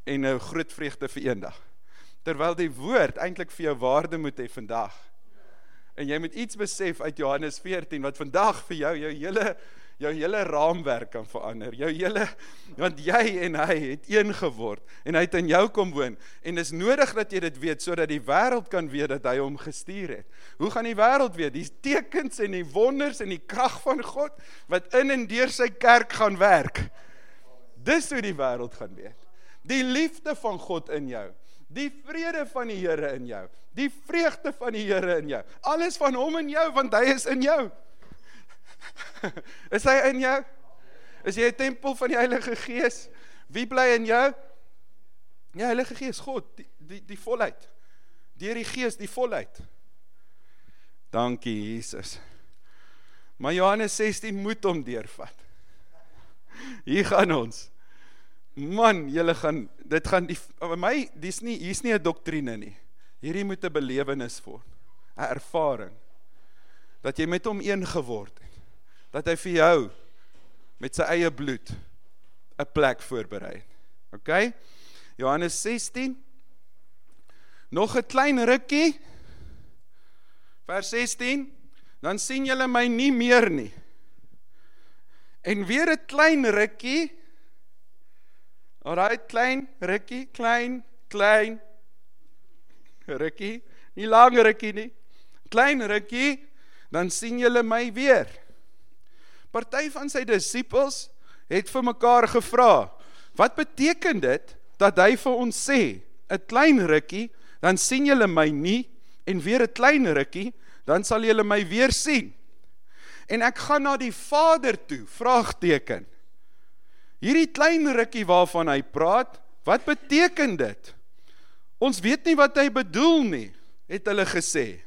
en 'n groot vreugde vir eendag terwyl die woord eintlik vir jou waarde moet hê vandag. En jy moet iets besef uit Johannes 14 wat vandag vir jou jou hele jou hele raamwerk kan verander. Jou hele want jy en hy het een geword en hy het in jou kom woon en dis nodig dat jy dit weet sodat die wêreld kan weet dat hy hom gestuur het. Hoe gaan die wêreld weet? Die tekens en die wonders en die krag van God wat in en deur sy kerk gaan werk. Dis hoe die wêreld gaan weet. Die liefde van God in jou, die vrede van die Here in jou, die vreugde van die Here in jou. Alles van hom in jou want hy is in jou. <laughs> Is hy in jou? Is jy 'n tempel van die Heilige Gees? Wie bly in jou? Ja, Heilige Gees, God, die die die volheid. Deur die Gees, die volheid. Dankie Jesus. Maar Johannes 16 moet hom deurvat. Hier gaan ons. Man, julle gaan dit gaan die my dis nie hier's nie 'n doktrine nie. Hierdie moet 'n belewenis word. 'n Ervaring dat jy met hom een geword het. Dat hy vir jou met sy eie bloed 'n plek voorberei het. OK? Johannes 16 Nog 'n klein rukkie. Vers 16 Dan sien julle my nie meer nie. En weer 'n klein rukkie Alraai klein rukkie, klein, klein rukkie, nie lang rukkie nie. Klein rukkie, dan sien julle my weer. Party van sy disippels het vir mekaar gevra, "Wat beteken dit dat hy vir ons sê, 'n klein rukkie, dan sien julle my nie en weer 'n klein rukkie, dan sal julle my weer sien?" En ek gaan na die Vader toe, vraagteken. Hierdie klein rukkie waarvan hy praat, wat beteken dit? Ons weet nie wat hy bedoel nie, het hulle gesê.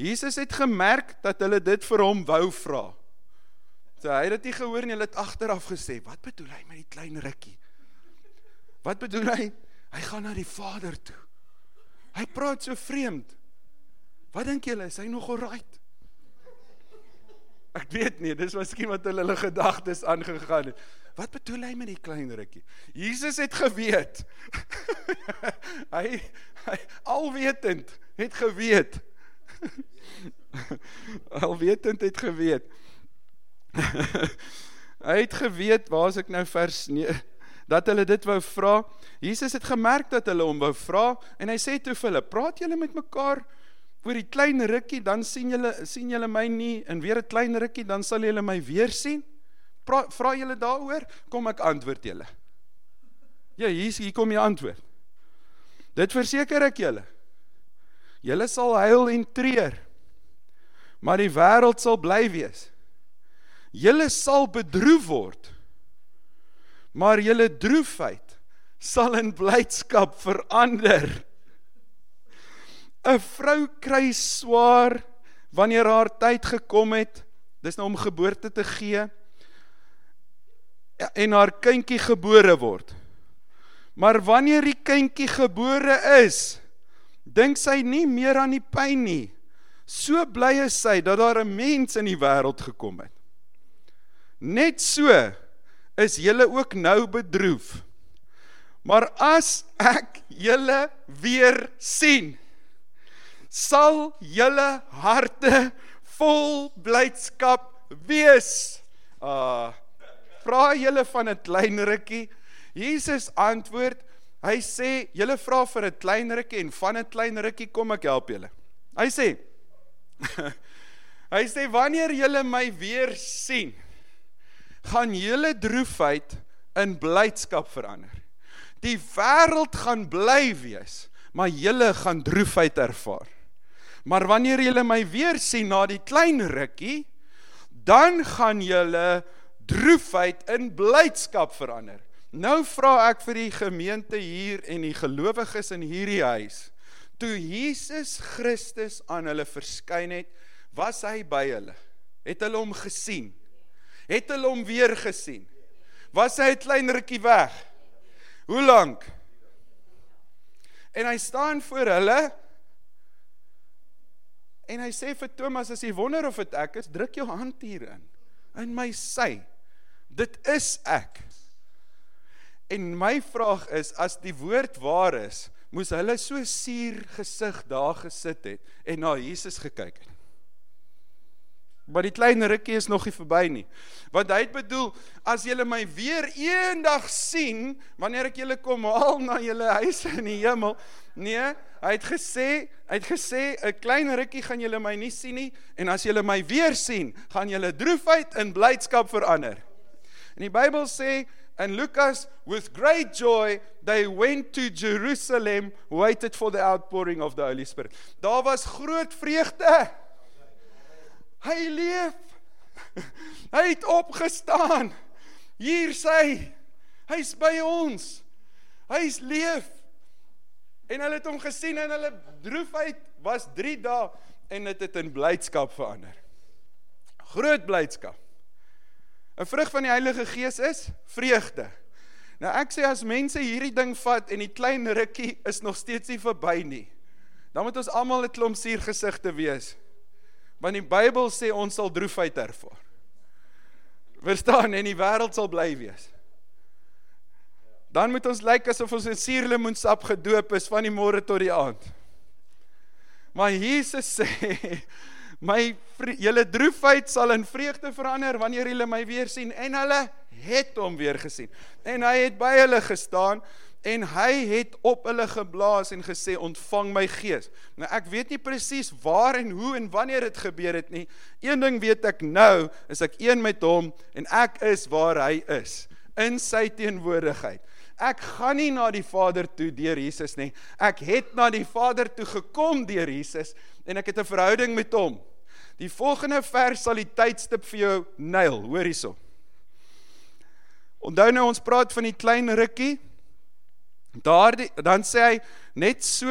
Jesus het gemerk dat hulle dit vir hom wou vra. So hy het dit nie gehoor nie, hulle het agteraf gesê, "Wat bedoel hy met die klein rukkie?" Wat bedoel hy? Hy gaan na die Vader toe. Hy praat so vreemd. Wat dink julle, is hy nog alright? Ek weet nie, dis miskien wat hulle hulle gedagtes aangegaan het. Wat bedoel hy met die klein rukkie? Jesus het geweet. <laughs> hy hy alwetend het geweet. <laughs> alwetend het geweet. <laughs> hy het geweet, waar is ek nou vers 9? Dat hulle dit wou vra. Jesus het gemerk dat hulle hom wou vra en hy sê toe vir hulle: "Praat julle met mekaar oor die klein rukkie, dan sien julle sien julle my nie en weer 'n klein rukkie, dan sal julle my weer sien." vra julle daaroor, kom ek antwoord julle. Ja, hier hier kom die antwoord. Dit verseker ek julle. Julle sal huil en treur. Maar die wêreld sal bly wees. Julle sal bedroef word. Maar julle droefheid sal in blydskap verander. 'n Vrou kry swaar wanneer haar tyd gekom het. Dis nou om geboorte te gee en haar kindjie gebore word. Maar wanneer die kindjie gebore is, dink sy nie meer aan die pyn nie. So bly is sy dat daar 'n mens in die wêreld gekom het. Net so is julle ook nou bedroef. Maar as ek julle weer sien, sal julle harte vol blydskap wees. Ah uh, vra julle van 'n klein rukkie? Jesus antwoord, hy sê, julle vra vir 'n klein rukkie en van 'n klein rukkie kom ek help julle. Hy sê <laughs> Hy sê wanneer julle my weer sien, gaan julle droefheid in blydskap verander. Die wêreld gaan bly wees, maar julle gaan droefheid ervaar. Maar wanneer julle my weer sien na die klein rukkie, dan gaan julle droefheid in blydskap verander. Nou vra ek vir die gemeente hier en die gelowiges in hierdie huis. Toe Jesus Christus aan hulle verskyn het, was hy by hulle. Het hulle hom gesien? Het hulle hom weer gesien? Was hy 'n klein rukkie weg? Hoe lank? En hy staan voor hulle en hy sê vir Thomas as jy wonder of dit ek is, druk jou hand hierin in my sy. Dit is ek. En my vraag is as die woord waar is, moes hulle so suur gesig daar gesit het en na Jesus gekyk het. Maar die klein rukkie is nog nie verby nie. Want hy het bedoel as julle my weer eendag sien wanneer ek julle kom haal na julle huise in die hemel. Nee, hy het gesê, hy het gesê 'n klein rukkie gaan julle my nie sien nie en as julle my weer sien, gaan julle droefheid in blydskap verander. En die Bybel sê in Lukas with great joy they went to Jerusalem waited for the outpouring of the Holy Spirit. Daar was groot vreugde. Hy leef. Hy het opgestaan. Hier sy. Hy's by ons. Hy's leef. En hulle het hom gesien en hulle droefheid was 3 dae en dit het in blydskap verander. Groot blydskap. 'n Vrug van die Heilige Gees is vreugde. Nou ek sê as mense hierdie ding vat en die klein rukkie is nog steeds nie verby nie. Dan moet ons almal 'n klomp suurgesigte wees. Want die Bybel sê ons sal droefheid ervaar. Verstaan en die wêreld sal bly wees. Dan moet ons lyk asof ons in suurlemoensap gedoop is van die môre tot die aand. Maar Jesus sê <laughs> my julle droefheid sal in vreugde verander wanneer julle my weer sien en hulle het hom weer gesien. En hy het by hulle gestaan en hy het op hulle geblaas en gesê ontvang my gees. Nou ek weet nie presies waar en hoe en wanneer dit gebeur het nie. Een ding weet ek nou, is ek een met hom en ek is waar hy is in sy teenwoordigheid. Ek gaan nie na die Vader toe deur Jesus nie. Ek het na die Vader toe gekom deur Jesus en ek het 'n verhouding met hom. Die volgende vers sal die tydstip vir jou nail, hoor hierso. Onthou nou ons praat van die klein rukkie Daardie dan sê hy net so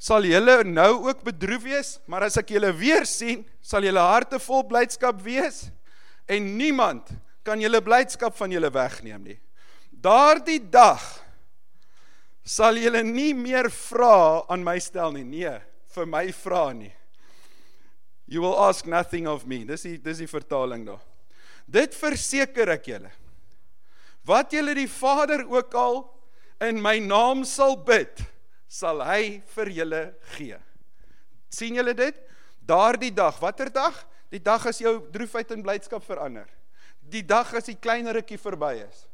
sal julle nou ook bedroef wees, maar as ek julle weer sien, sal julle harte vol blydskap wees en niemand kan julle blydskap van julle wegneem nie. Daardie dag sal julle nie meer vra aan my stel nie. Nee, vir my vra nie. You will ask nothing of me. Dis die dis die vertaling daar. Dit verseker ek julle. Wat julle die Vader ook al in my naam sal bid, sal hy vir julle gee. sien julle dit? Daardie dag, watter dag? Die dag as jou droefheid in blydskap verander. Die dag as die klein rukkie verby is.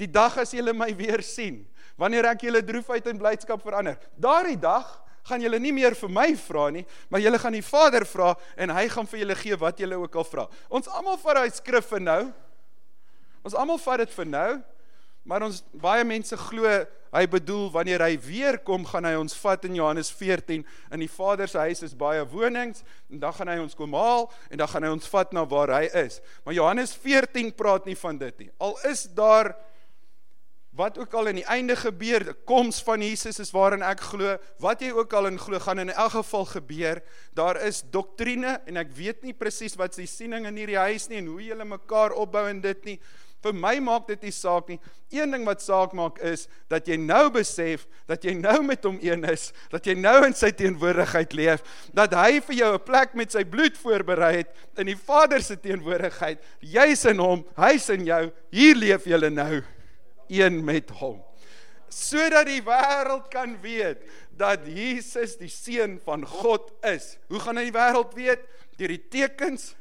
Die dag as julle my weer sien, wanneer ek julle droefheid in blydskap verander. Daardie dag gaan julle nie meer vir my vra nie, maar julle gaan die Vader vra en hy gaan vir julle gee wat julle ook al vra. Ons almal vat daai skrif vir nou. Ons almal vat dit vir nou. Maar ons baie mense glo hy bedoel wanneer hy weer kom gaan hy ons vat in Johannes 14 in die Vader se huis is baie wonings en dan gaan hy ons kom haal en dan gaan hy ons vat na waar hy is. Maar Johannes 14 praat nie van dit nie. Al is daar wat ook al in die einde gebeur, die koms van Jesus is waarin ek glo, wat jy ook al in glo gaan in elk geval gebeur. Daar is doktrine en ek weet nie presies wat se siening in hierdie huis nie en hoe julle mekaar opbou en dit nie. Vir my maak dit nie saak nie. Een ding wat saak maak is dat jy nou besef dat jy nou met hom een is, dat jy nou in sy teenwoordigheid leef, dat hy vir jou 'n plek met sy bloed voorberei het in die Vader se teenwoordigheid. Jy's in hom, hy's in jou. Hier leef jy nou een met hom. Sodat die wêreld kan weet dat Jesus die seun van God is. Hoe gaan hy die wêreld weet? Deur die tekens,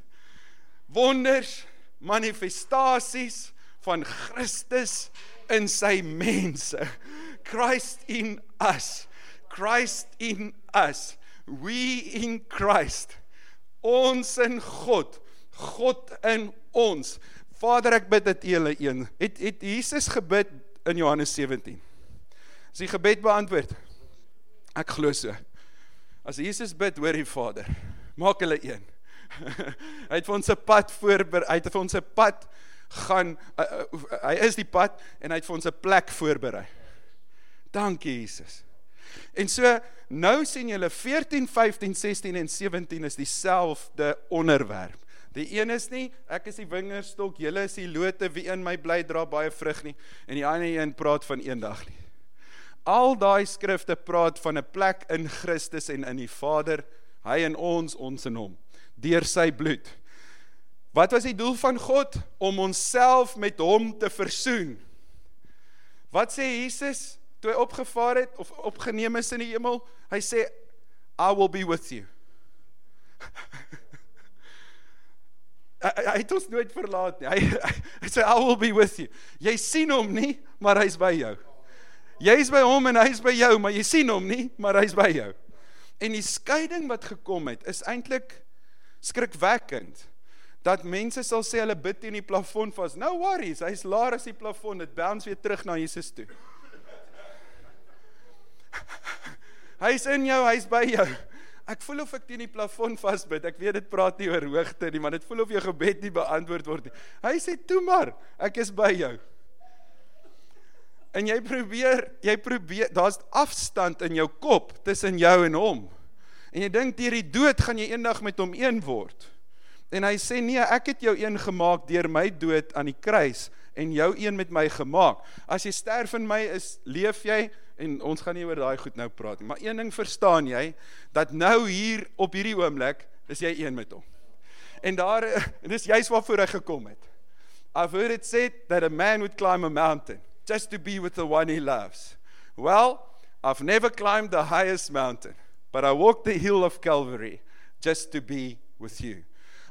wonders, manifestasies van Christus in sy mense. Christ in us. Christ in us. We in Christ. Ons in God. God in ons. Vader, ek bid dat U hulle een. Het het Jesus gebid in Johannes 17. Is die gebed beantwoord? Ek glo so. As Jesus bid, hoor die Vader. Maak hulle een. <laughs> hy het vir ons 'n pad voorberei. Hy het vir ons 'n pad gaan uh, uh, hy is die pad en hy het vir ons 'n plek voorberei. Dankie Jesus. En so nou sien julle 14, 15, 16 en 17 is dieselfde onderwerp. Die een is nie ek is die wingerdstok, julle is die lote wie in my bly dra baie vrug nie en die ander een praat van eendag nie. Al daai skrifte praat van 'n plek in Christus en in die Vader, hy in ons, ons in hom, deur sy bloed. Wat was die doel van God om onsself met hom te versoen? Wat sê Jesus toe hy opgevaar het of opgeneem is in die hemel? Hy sê I will be with you. <laughs> hy, hy het ons nooit verlaat nie. Hy, hy sê I will be with you. Jy sien hom nie, maar hy's by jou. Jy's by hom en hy's by jou, maar jy sien hom nie, maar hy's by jou. En die skeiding wat gekom het, is eintlik skrikwekkend. Dat mense sal sê hulle bid teen die plafon vas. No worries, hy's laer as die plafon. Dit bounce weer terug na Jesus toe. <laughs> hy's in jou, hy's by jou. Ek voel of ek teen die plafon vasbid. Ek weet dit praat nie oor hoogte nie, maar dit voel of jou gebed nie beantwoord word nie. Hy sê toe maar, ek is by jou. En jy probeer, jy probeer, daar's afstand in jou kop tussen jou en hom. En jy dink deur die dood gaan jy eendag met hom een word. En hy sê nee, ek het jou een gemaak deur my dood aan die kruis en jou een met my gemaak. As jy sterf in my is, leef jy en ons gaan nie oor daai goed nou praat nie. Maar een ding verstaan jy dat nou hier op hierdie oomblik is jy een met hom. En daar <laughs> dis juist waarvoor hy gekom het. I've heard it said that a man would climb a mountain just to be with the one he loves. Well, I've never climbed the highest mountain, but I walked the hill of Calvary just to be with you.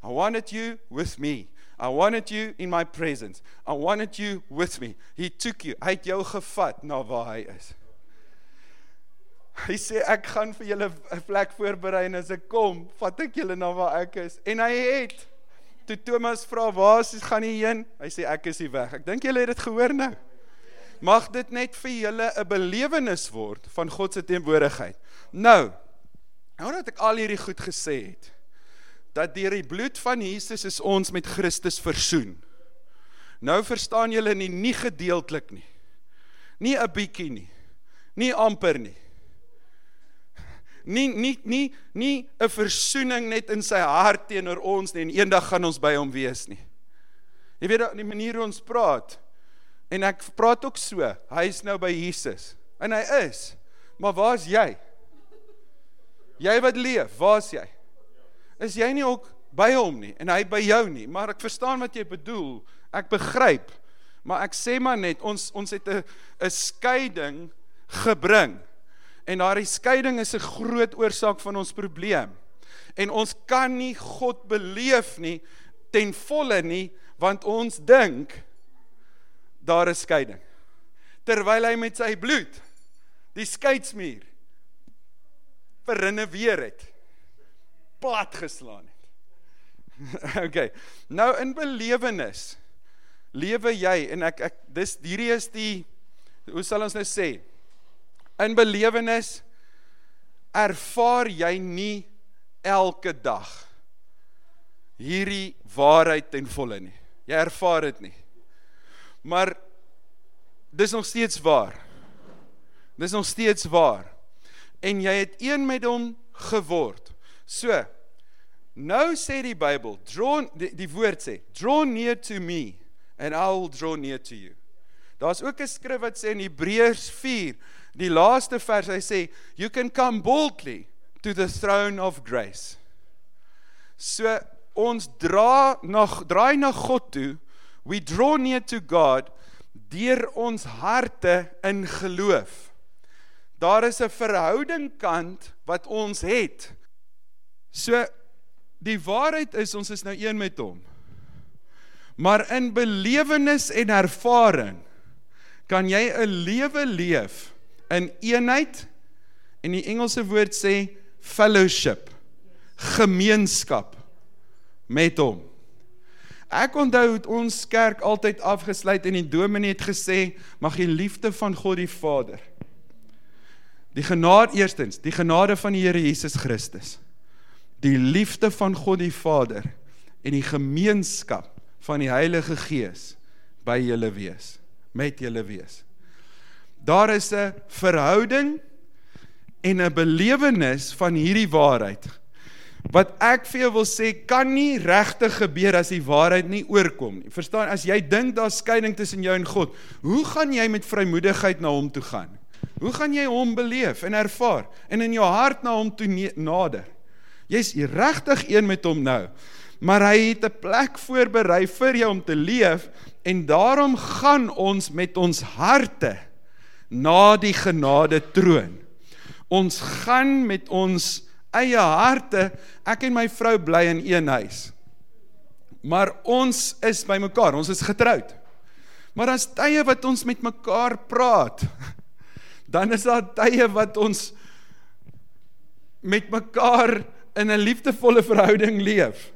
I wanted you with me. I wanted you in my presence. I wanted you with me. He took you. Hy het jou gevat na waar hy is. Hy sê ek gaan vir julle 'n plek voorberei en as ek kom, vat ek julle na waar ek is. En hy het toe Thomas vra, "Waar is gaan jy heen?" Hy sê ek is hier weg. Ek dink julle het dit gehoor nou mag dit net vir julle 'n belewenis word van God se teenwoordigheid. Nou, nou dat ek al hierdie goed gesê het, dat deur die bloed van Jesus is ons met Christus versoen. Nou verstaan julle nie nie gedeeltelik nie. Nie 'n bietjie nie. Nie amper nie. Nie nie nie nie 'n versoening net in sy hart teenoor ons nie en eendag gaan ons by hom wees nie. Jy weet die manier hoe ons praat, En ek praat ook so. Hy is nou by Jesus. En hy is. Maar waar's jy? Jy wat leef, waar's jy? Is jy nie ook by hom nie en hy by jou nie? Maar ek verstaan wat jy bedoel. Ek begryp. Maar ek sê maar net ons ons het 'n 'n skeiding gebring. En daardie skeiding is 'n groot oorsaak van ons probleem. En ons kan nie God beleef nie ten volle nie want ons dink daar is skeiding. Terwyl hy met sy bloed die skeidsmuur verinneweer het. Plat geslaan het. <laughs> okay. Nou in belewenis lewe jy en ek ek dis hierdie is die hoe sal ons nou sê? In belewenis ervaar jy nie elke dag hierdie waarheid ten volle nie. Jy ervaar dit nie. Maar dis nog steeds waar. Dis nog steeds waar. En jy het een met hom geword. So nou sê die Bybel, draw die, die woord sê, draw near to me and I will draw near to you. Daar's ook 'n skrif wat sê in Hebreërs 4, die laaste vers, hy sê you can come boldly to the throne of grace. So ons dra na draai na God toe we draw near to God deur ons harte in geloof. Daar is 'n verhouding kant wat ons het. So die waarheid is ons is nou een met hom. Maar in belewenis en ervaring kan jy 'n lewe leef in eenheid en die Engelse woord sê fellowship, gemeenskap met hom. Ek onthou het ons kerk altyd afgesluit en die dominee het gesê mag die liefde van God die Vader die genade eerstens die genade van die Here Jesus Christus die liefde van God die Vader en die gemeenskap van die Heilige Gees by julle wees met julle wees daar is 'n verhouding en 'n belewenis van hierdie waarheid wat ek vir jou wil sê kan nie regtig gebeur as die waarheid nie oorkom nie. Verstaan, as jy dink daar's skeiding tussen jou en God, hoe gaan jy met vrymoedigheid na hom toe gaan? Hoe gaan jy hom beleef en ervaar en in jou hart na hom toe nader? Jy's regtig een met hom nou. Maar hy het 'n plek voorberei vir jou om te leef en daarom gaan ons met ons harte na die genade troon. Ons gaan met ons eie harte, ek en my vrou bly in een huis. Maar ons is by mekaar, ons is getroud. Maar as tye wat ons met mekaar praat, <laughs> dan is daar tye wat ons met mekaar in 'n liefdevolle verhouding leef.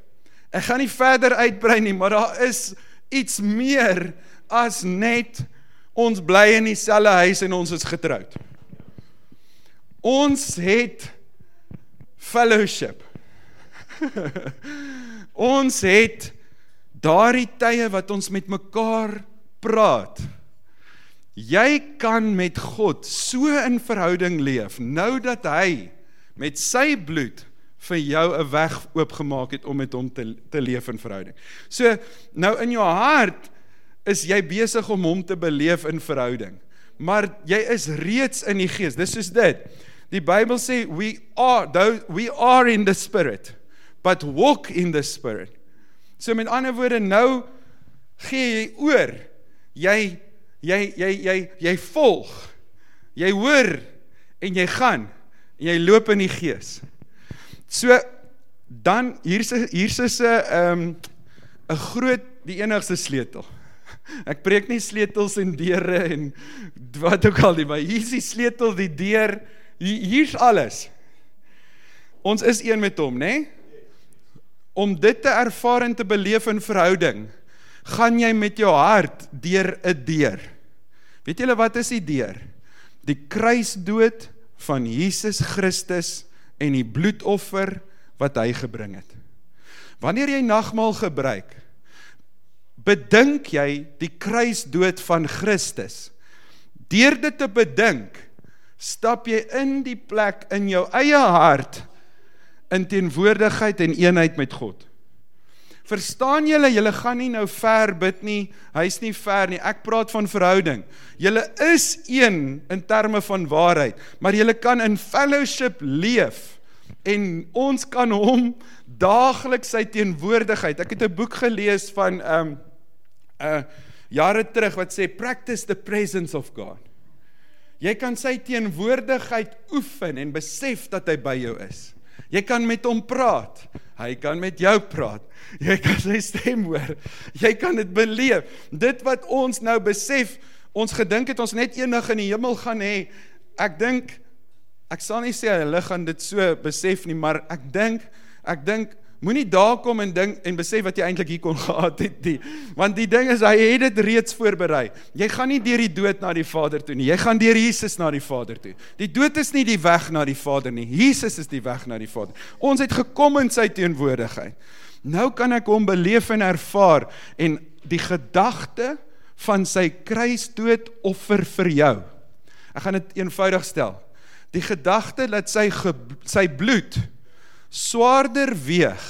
Ek gaan nie verder uitbrei nie, maar daar is iets meer as net ons bly in dieselfde huis en ons is getroud. Ons het fellowship. <laughs> ons het daardie tye wat ons met mekaar praat. Jy kan met God so in verhouding leef nou dat hy met sy bloed vir jou 'n weg oopgemaak het om met hom te te leef in verhouding. So nou in jou hart is jy besig om hom te beleef in verhouding. Maar jy is reeds in die gees. Dis soos dit. Die Bybel sê we are though we are in the spirit but walk in the spirit. So met ander woorde nou gee jy oor. Jy jy jy jy jy volg. Jy hoor en jy gaan en jy loop in die gees. So dan hier's hier's 'n ehm 'n groot die enigste sleutel. <laughs> Ek preek nie sleutels en deure en wat ook al nie, maar hier's die sleutel, die deur, hier's alles. Ons is een met hom, nê? Nee? Om dit te ervaar en te beleef in verhouding, gaan jy met jou hart deur 'n deur. Weet julle wat is die deur? Die kruisdood van Jesus Christus en die bloedoffer wat hy gebring het. Wanneer jy nagmaal gebruik, bedink jy die kruisdood van Christus. Deur dit te bedink, stap jy in die plek in jou eie hart in teenwoordigheid en eenheid met God. Verstaan julle, julle gaan nie nou ver bid nie. Hy's nie ver nie. Ek praat van verhouding. Julle is een in terme van waarheid, maar julle kan in fellowship leef en ons kan hom daagliks sy teenwoordigheid. Ek het 'n boek gelees van um uh jare terug wat sê practice the presence of God. Jy kan sy teenwoordigheid oefen en besef dat hy by jou is. Jy kan met hom praat. Hy kan met jou praat. Jy kan sy stem hoor. Jy kan dit beleef. Dit wat ons nou besef, ons gedink het ons net eendag in die hemel gaan hê. Ek dink ek sal nie sê hulle gaan dit so besef nie, maar ek dink ek dink moenie daar kom en dink en besef wat jy eintlik hier kon <laughs> gehad het nie. Want die ding is hy het dit reeds voorberei. Jy gaan nie deur die dood na die Vader toe nie. Jy gaan deur Jesus na die Vader toe. Die dood is nie die weg na die Vader nie. Jesus is die weg na die Vader. Ons het gekom in sy teenwoordigheid. Nou kan ek hom beleef en ervaar en die gedagte van sy kruisdood offer vir jou. Ek gaan dit eenvoudig stel. Die gedagte dat sy ge, sy bloed swaarder weeg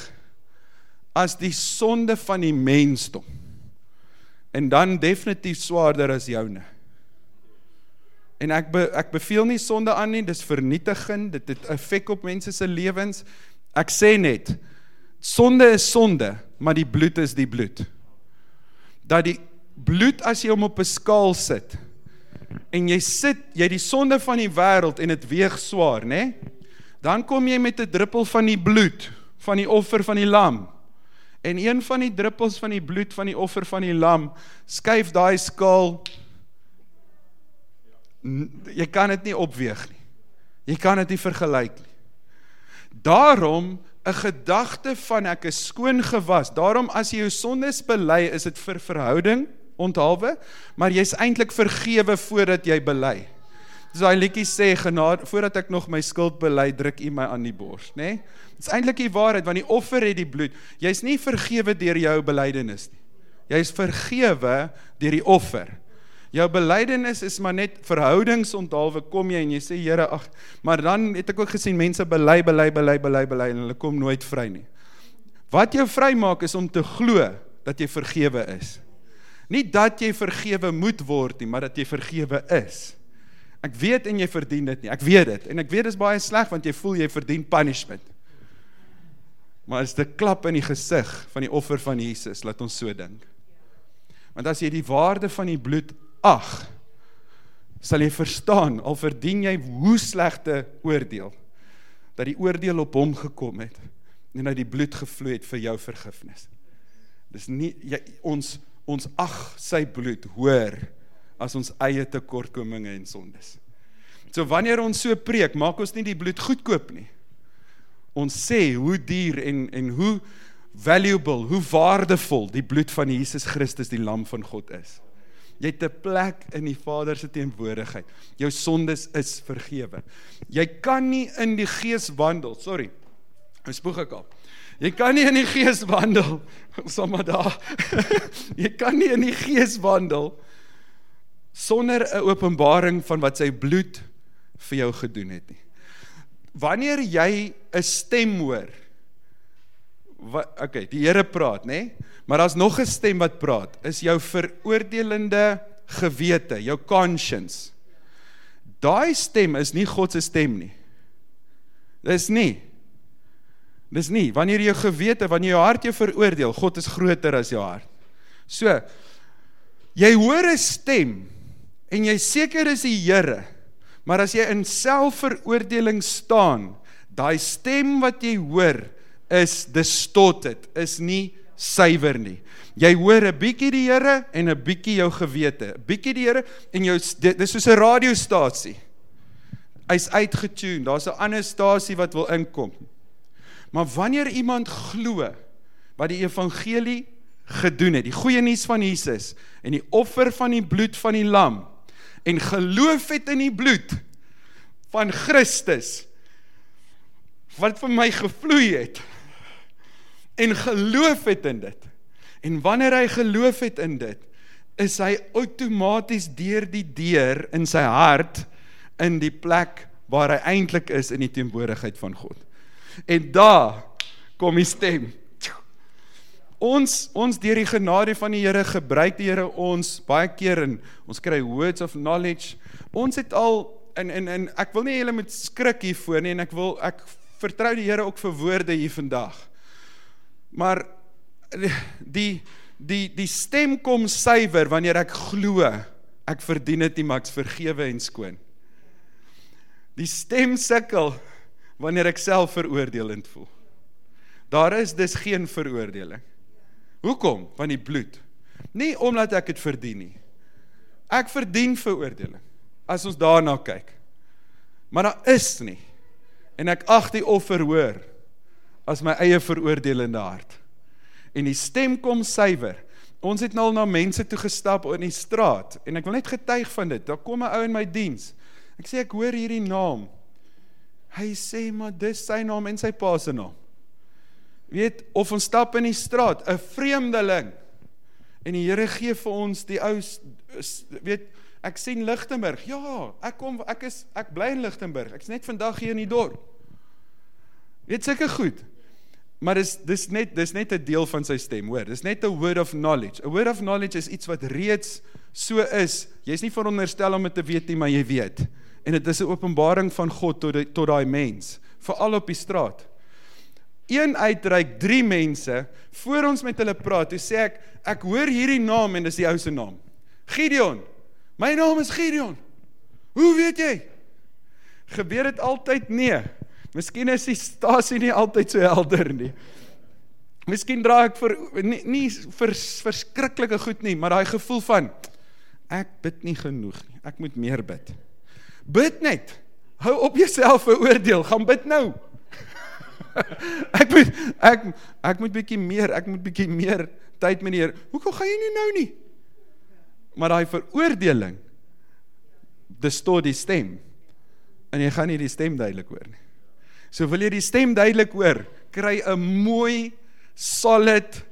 as die sonde van die mensdom. En dan definitief swaarder as joune. En ek be, ek beveel nie sonde aan nie, dis vernietigend, dit het effek op mense se lewens. Ek sê net sonde is sonde, maar die bloed is die bloed. Dat die bloed as jy hom op 'n skaal sit, en jy sit jy die sonde van die wêreld en dit weeg swaar, né? Nee? Dan kom jy met 'n druppel van die bloed van die offer van die lam. En een van die druppels van die bloed van die offer van die lam skuif daai skaal jy kan dit nie opweeg nie. Jy kan dit nie vergelyk nie. Daarom 'n gedagte van ek is skoon gewas. Daarom as jy jou sondes bely, is dit vir verhouding onthaalwe, maar jy's eintlik vergewe voordat jy bely. Dis daai liedjie sê genade voordat ek nog my skuld bely, druk U my aan die bors, nê? Nee? Dis eintlik die waarheid want die offer het die bloed. Jy's nie vergewe deur jou belydenis nie. Jy's vergewe deur die offer. Jou belydenis is maar net verhoudingsonthaalwe kom jy en jy sê Here ag, maar dan het ek ook gesien mense bely bely bely bely bely en hulle kom nooit vry nie. Wat jou vrymaak is om te glo dat jy vergewe is. Nie dat jy vergewe moet word nie, maar dat jy vergewe is. Ek weet en jy verdien dit nie. Ek weet dit en ek weet dit is baie sleg want jy voel jy verdien punishment. Maar is dit klap in die gesig van die offer van Jesus, laat ons so dink. Want as jy die waarde van die bloed ag, sal jy verstaan al verdien jy hoe slegte oordeel dat die oordeel op hom gekom het en dat die bloed gevloei het vir jou vergifnis. Dis nie jy, ons ons ag sy bloed hoor as ons eie tekortkominge en sondes. So wanneer ons so preek, maak ons nie die bloed goedkoop nie. Ons sê hoe duur en en hoe valuable, hoe waardevol die bloed van Jesus Christus die lam van God is. Jy het 'n plek in die Vader se teenwoordigheid. Jou sondes is vergewe. Jy kan nie in die gees wandel, sorry. Ek spoeg ek al. Jy kan nie in die gees wandel <laughs> sommer daar. <laughs> jy kan nie in die gees wandel sonder 'n openbaring van wat sy bloed vir jou gedoen het nie. Wanneer jy 'n stem hoor, wat okay, die Here praat, nê? Nee? Maar daar's nog 'n stem wat praat. Is jou veroordelende gewete, jou conscience. Daai stem is nie God se stem nie. Dis nie. Dis nie. Wanneer jou gewete, wanneer jou hart jou veroordeel, God is groter as jou hart. So, jy hoor 'n stem en jy seker is die Here. Maar as jy in selfveroordeling staan, daai stem wat jy hoor is distorted, is nie suiwer nie. Jy hoor 'n bietjie die Here en 'n bietjie jou gewete. 'n Bietjie die Here en jou dis soos 'n radiostasie. Hy's uitgetune. Daar's 'n ander stasie wat wil inkom. Maar wanneer iemand glo wat die evangelie gedoen het, die goeie nuus van Jesus en die offer van die bloed van die lam en geloof het in die bloed van Christus wat vir my gevloei het en geloof het in dit. En wanneer hy geloof het in dit, is hy outomaties deur die deur in sy hart in die plek waar hy eintlik is in die teenwoordigheid van God. En daar kom die stem. Ons ons deur die genade van die Here gebruik die Here ons baie keer in ons kry words of knowledge. Ons het al in in in ek wil nie julle moet skrik hiervoor nie en ek wil ek vertrou die Here ook vir woorde hier vandag. Maar die die die stem kom suiwer wanneer ek glo ek verdien dit nie maar ek's vergewe en skoon. Die stem sukkel wanneer ek self veroordelend voel. Daar is dus geen veroordeling. Hoekom? Van die bloed. Nie omdat ek dit verdien nie. Ek verdien veroordeling as ons daarna kyk. Maar daar is nie. En ek ag die offer hoor as my eie veroordelende hart. En die stem kom suiwer. Ons het nou al na mense toe gestap in die straat en ek wil net getuig van dit. Daar kom 'n ou in my diens. Ek sê ek hoor hierdie naam. Hy sê maar dis sy naam en sy pa se naam. Weet of ons stap in die straat, 'n vreemdeling. En die Here gee vir ons die ou weet ek sien Lichtenburg. Ja, ek kom ek is ek bly in Lichtenburg. Ek's net vandag hier in die dorp. Weet seker goed. Maar dis dis net dis net 'n deel van sy stem, hoor. Dis net 'n word of knowledge. A word of knowledge is iets wat reeds so is. Jy's nie veronderstel om dit te weet nie, maar jy weet. En dit is 'n openbaring van God tot die, tot daai mens, veral op die straat. Een uitreik 3 mense voor ons met hulle praat. Toe sê ek, ek hoor hierdie naam en dis die ou se naam. Gideon. My naam is Gideon. Hoe weet jy? Gebeur dit altyd nee. Miskien is die stasie nie altyd so helder nie. Miskien dra ek vir nie, nie vir verskriklike goed nie, maar daai gevoel van ek bid nie genoeg nie. Ek moet meer bid. Bid net. Hou op jouself veroordeel. Gaan bid nou. <laughs> ek moet ek ek moet bietjie meer, ek moet bietjie meer tyd met die Here. Hoekom gaan jy nie nou nie? Maar daai veroordeling dis tot die stem. En jy gaan nie die stem duidelik hoor nie. So wil jy die stem duidelik hoor, kry 'n mooi solid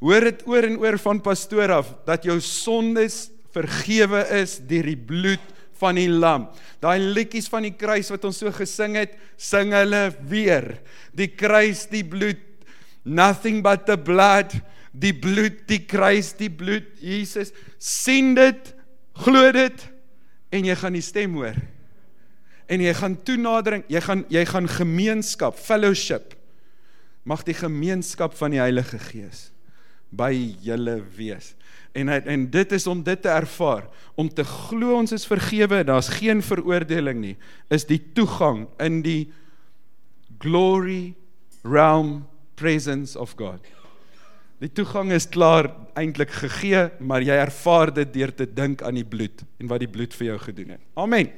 hoor dit oor en oor van pastoor af dat jou sondes vergewe is deur die bloed van die lam. Daai liedjies van die kruis wat ons so gesing het, sing hulle weer. Die kruis, die bloed, nothing but the blood, die bloed, die kruis, die bloed, Jesus, sien dit, glo dit en jy gaan die stem hoor en jy gaan toenadering, jy gaan jy gaan gemeenskap, fellowship. Mag die gemeenskap van die Heilige Gees by julle wees. En en dit is om dit te ervaar, om te glo ons is vergewe, daar's geen veroordeling nie, is die toegang in die glory realm presence of God. Die toegang is klaar eintlik gegee, maar jy ervaar dit deur te dink aan die bloed en wat die bloed vir jou gedoen het. Amen.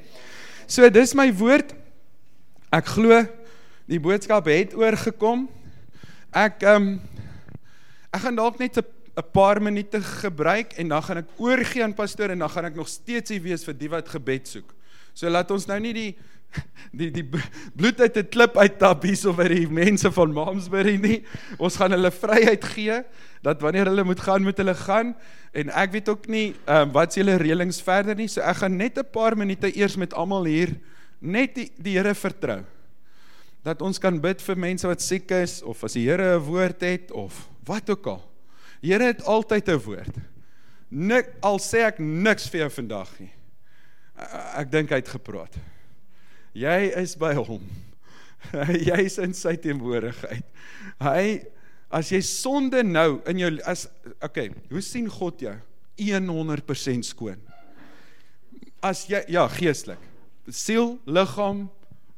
So dis my woord. Ek glo die boodskap het oorgekom. Ek ehm um, ek gaan dalk net 'n paar minute gebruik en dan gaan ek oorgie aan pastoor en dan gaan ek nog steeds hier wees vir die wat gebed soek. So laat ons nou nie die <laughs> die die bloed uit 'n klip uittap hierso by die mense van Mamsbury nie. Ons gaan hulle vryheid gee dat wanneer hulle moet gaan met hulle gaan en ek weet ook nie ehm um, wat se julle reëlings verder nie. So ek gaan net 'n paar minute eers met almal hier net die, die Here vertrou. Dat ons kan bid vir mense wat siek is of as die Here 'n woord het of wat ook al. Here het altyd 'n woord. Nik al sê ek niks vir jou vandag nie. Ek dink hy het gepraat. Jy is by hom. <laughs> Jy's in sy teenwoordigheid. Hy as jy sonde nou in jou as okay, hoe sien God jou? 100% skoon. As jy ja, geestelik. Siel, liggaam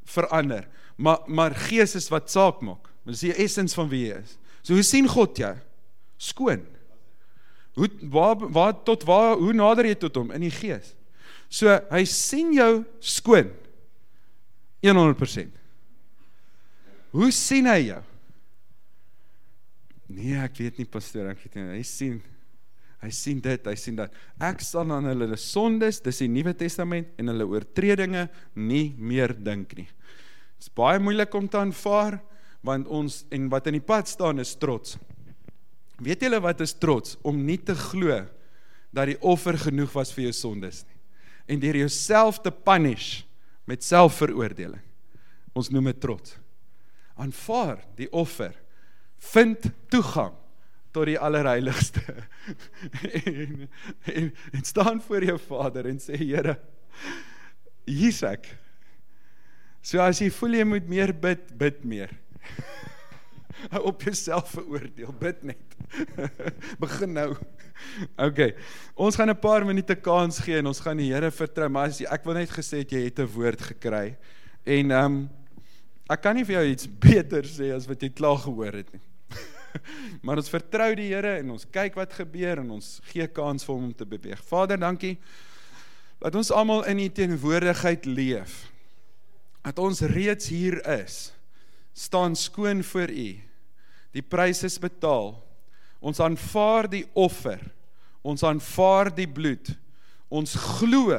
verander, maar maar gees is wat saak maak. Dis die essens van wie jy is. So hoe sien God jou? Skoon. Hoe waar waar tot waar hoe nader jy tot hom in die gees? So hy sien jou skoon. 100%. Hoe sien hy jou? Nee, ek weet nie pastoor, ek weet nie. Hy sien hy sien dit, hy sien dat ek sal aan hulle sondes, dis die Nuwe Testament en hulle oortredinge nie meer dink nie. Dit's baie moeilik om te aanvaar want ons en wat in die pad staan is trots. Weet julle wat is trots? Om nie te glo dat die offer genoeg was vir jou sondes nie. En deur jouself te punish met selfveroordeling. Ons noem dit trots. Aanvaar die offer. Vind toegang tot die allerheiligste. <laughs> en, en en staan voor jou Vader en sê Here, hier's ek. So as jy voel jy moet meer bid, bid meer. <laughs> Hou op jouself veroordeel, bid net. <laughs> Begin nou. OK. Ons gaan 'n paar minute kans gee en ons gaan die Here vertrou, maar as jy, ek wil net gesê het jy het 'n woord gekry. En ehm um, ek kan nie vir jou iets beter sê as wat jy klaar gehoor het nie. <laughs> maar ons vertrou die Here en ons kyk wat gebeur en ons gee kans vir hom om te beweeg. Vader, dankie dat ons almal in u teenwoordigheid leef. Dat ons reeds hier is. Staan skoon voor u. Die prys is betaal. Ons aanvaar die offer. Ons aanvaar die bloed. Ons glo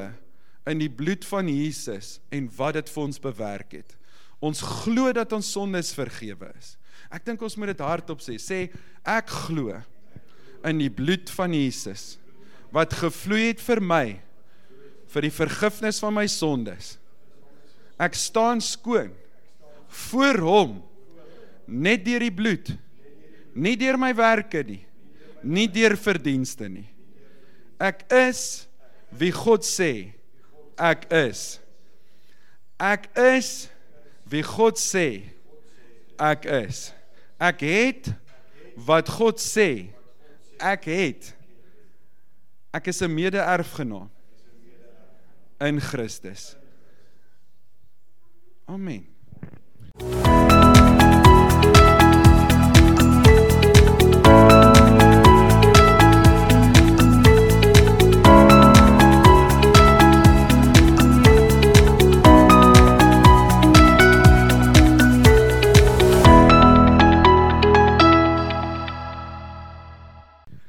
in die bloed van Jesus en wat dit vir ons bewerk het. Ons glo dat ons sondes vergewe is. Ek dink ons moet dit hardop sê. Sê ek glo in die bloed van Jesus wat gevloei het vir my vir die vergifnis van my sondes. Ek staan skoon voor hom net deur die bloed nie deur my werke nie nie deur verdienste nie. Ek is wie God sê ek is. Ek is wie God sê ek is. Ek het wat God sê ek het. Ek is 'n mede-erfgenaam in Christus. Amen